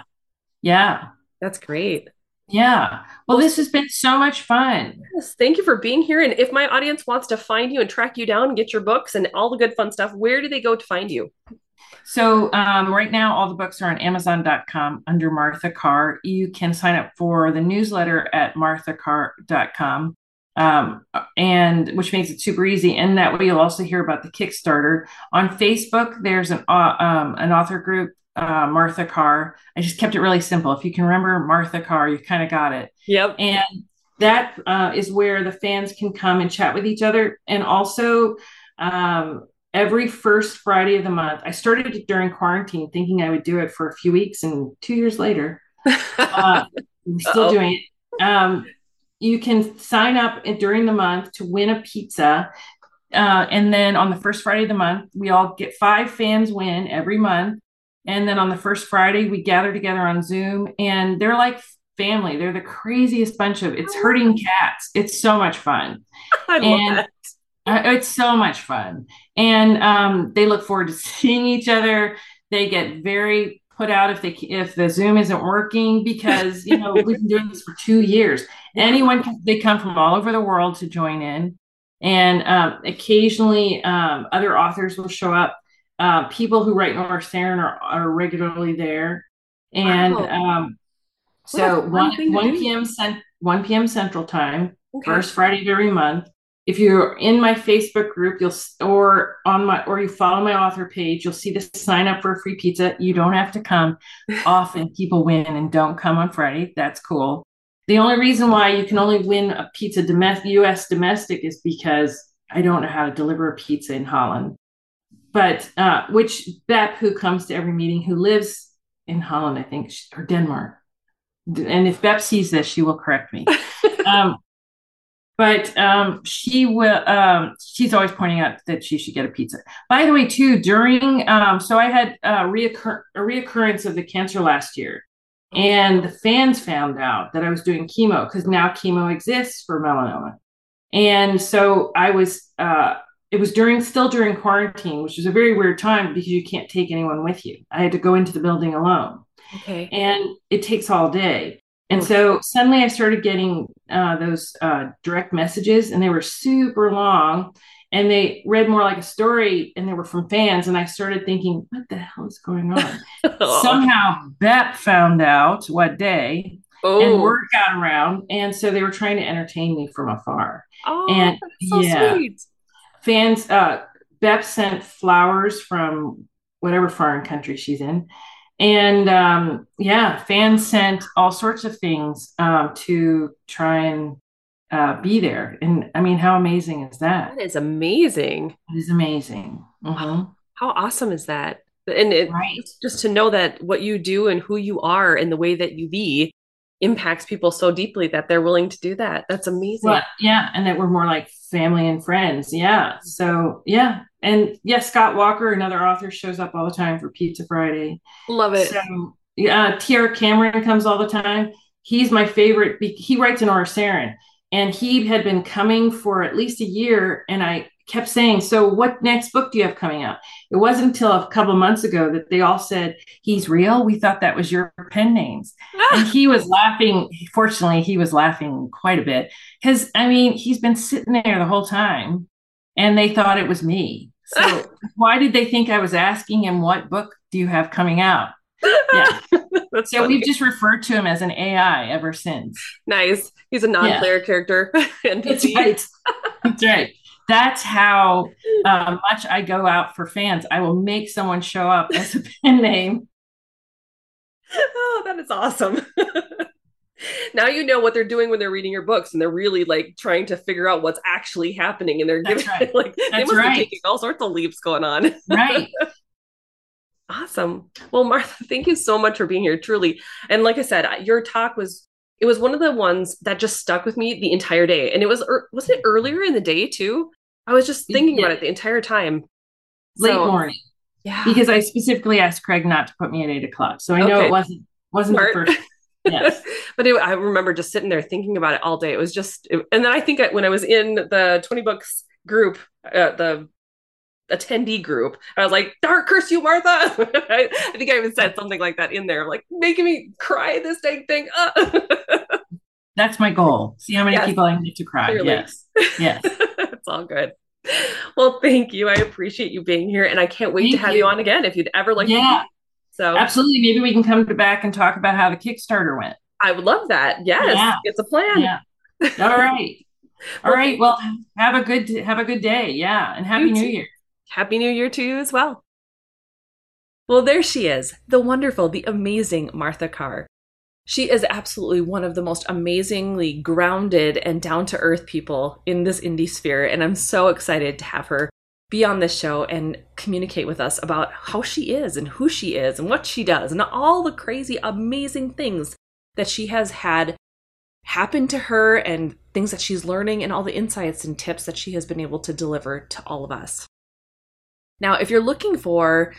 B: Yeah.
A: that's great
B: Yeah. Well, this has been so much fun.
A: Yes, thank you for being here. And if my audience wants to find you and track you down get your books and all the good fun stuff, where do they go to find you?
B: So um, right now, all the books are on Amazon.com under Martha Carr. You can sign up for the newsletter at marthacarr.com, um, and which makes it super easy. And that way, you'll also hear about the Kickstarter on Facebook. There's an uh, um, an author group, uh, Martha Carr. I just kept it really simple. If you can remember Martha Carr, you kind of got it.
A: Yep.
B: And that uh, is where the fans can come and chat with each other. And also, um, every first Friday of the month, I started it during quarantine thinking I would do it for a few weeks, and two years later, uh, I'm still doing it. Um, you can sign up during the month to win a pizza. Uh, and then on the first Friday of the month, we all get five fans win every month. And then on the first Friday, we gather together on Zoom, and they're like family. They're the craziest bunch of it's herding cats. It's so much fun.
A: I love
B: And-
A: that.
B: Uh, It's so much fun. And um, they look forward to seeing each other. They get very put out if they if the Zoom isn't working because you know we've been doing this for two years. Anyone can, they come from all over the world to join in, and um, occasionally um, other authors will show up. Uh, people who write North Sarin are, are regularly there, and
A: Wow.
B: um, so one one p.m. cent one p.m. Central Time
A: Okay.
B: first Friday of every month. If you're in my Facebook group, you'll or on my or you follow my author page, you'll see the sign up for a free pizza. You don't have to come. Often people win and don't come on Friday. That's cool. The only reason why you can only win a pizza domestic U.S. domestic is because I don't know how to deliver a pizza in Holland. But uh, which Bep, who comes to every meeting, who lives in Holland, I think, or Denmark. And if Bep sees this, she will correct me. um, but um, she will. Um, she's always pointing out that she should get a pizza. By the way, too, during um, so I had a, reoccur- a reoccurrence of the cancer last year, and the fans found out that I was doing chemo because now chemo exists for melanoma, and so I was. Uh, it was during still during quarantine, which was a very weird time because you can't take anyone with you. I had to go into the building alone.
C: Okay.
B: And it takes all day. And so suddenly I started getting uh, those uh, direct messages, and they were super long and they read more like a story and they were from fans. And I started thinking, what the hell is going on? Somehow Bep found out what day oh. and word got around. And so they were trying to entertain me from afar.
C: Oh, and so yeah, sweet.
B: Fans, uh, Bep sent flowers from whatever foreign country she's in and um, yeah, fans sent all sorts of things um, to try and uh, be there. And I mean, how amazing is that?
A: That is amazing.
B: It is amazing. Mm-hmm.
A: How awesome is that? And it, right. just to know that what you do and who you are and the way that you be impacts people so deeply that they're willing to do that. That's amazing.
B: Well, yeah, and that we're more like family and friends. Yeah. So yeah, and yes, yeah, Scott Walker, another author, shows up all the time for Pizza Friday.
A: Love it.
B: So yeah, T.R. Cameron comes all the time. He's my favorite. He writes in Oriceran, and he had been coming for at least a year, and I kept saying, So, what next book do you have coming out? It wasn't until a couple months ago that they all said, He's real. We thought that was your pen names. Ah. and he was laughing. Fortunately, he was laughing quite a bit because, I mean, he's been sitting there the whole time and they thought it was me. So, ah. why did they think I was asking him, What book do you have coming out? Yeah. so funny. we've just referred to him as an AI ever since.
A: Nice. He's a non-player yeah. character.
B: That's right. That's right that's how uh, much I go out for fans. I will make someone show up as a pen name.
A: Oh, that is awesome. now you know what they're doing when they're reading your books and they're really like trying to figure out what's actually happening and they're
B: That's
A: giving
B: right.
A: like
B: That's
A: they must
B: right.
A: be taking all sorts of leaps going on.
B: Right.
A: awesome. Well, Martha, thank you so much for being here, truly. And like I said, your talk was it was one of the ones that just stuck with me the entire day. And it was, er, wasn't it earlier in the day too? I was just thinking yeah. about it the entire time.
B: Late so, morning.
A: Yeah.
B: Because I specifically asked Craig not to put me at eight o'clock. So I know okay. it wasn't, wasn't Smart. the first. Yes.
A: but it, I remember just sitting there thinking about it all day. It was just, it, and then I think when I was in the 20 books group, uh, the attendee group. I was like, "Dark curse you, Martha." I, I, think I even said something like that in there, like making me cry this dang thing. Uh.
B: That's my goal. See how many yes. people I need to cry. Clearly. Yes, yes,
A: it's all good. Well, thank you. I appreciate you being here, and I can't wait
B: thank
A: to have you. you. on again if you'd ever like.
B: Yeah.
A: To so
B: absolutely, maybe we can come back and talk about how the Kickstarter went.
A: I would love that. Yes, yeah. it's a plan.
B: Yeah. All right. All right. Well, have a good have a good day. Yeah, and happy New Year.
A: Happy New Year to you as well.
C: Well, there she is, the wonderful, the amazing Martha Carr. She is absolutely one of the most amazingly grounded and down to earth people in this indie sphere. And I'm so excited to have her be on this show and communicate with us about how she is and who she is and what she does and all the crazy, amazing things that she has had happen to her and things that she's learning and all the insights and tips that she has been able to deliver to all of us. Now, if you're looking for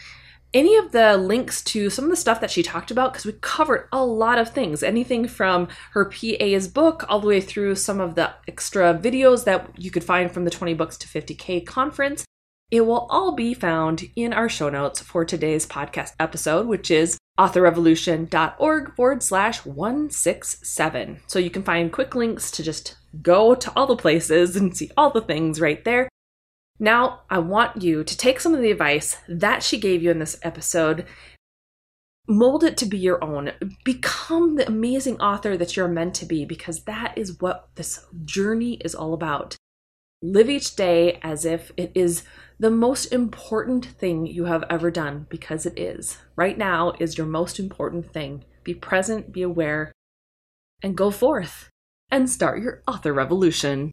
C: any of the links to some of the stuff that she talked about, because we covered a lot of things, anything from her PA's book all the way through some of the extra videos that you could find from the 20 Books to 50K conference, it will all be found in our show notes for today's podcast episode, which is authorrevolution.org forward slash 167. So you can find quick links to just go to all the places and see all the things right there. Now, I want you to take some of the advice that she gave you in this episode, mold it to be your own, become the amazing author that you're meant to be, because that is what this journey is all about. Live each day as if it is the most important thing you have ever done, because it is. Right now is your most important thing. Be present, be aware, and go forth and start your author revolution.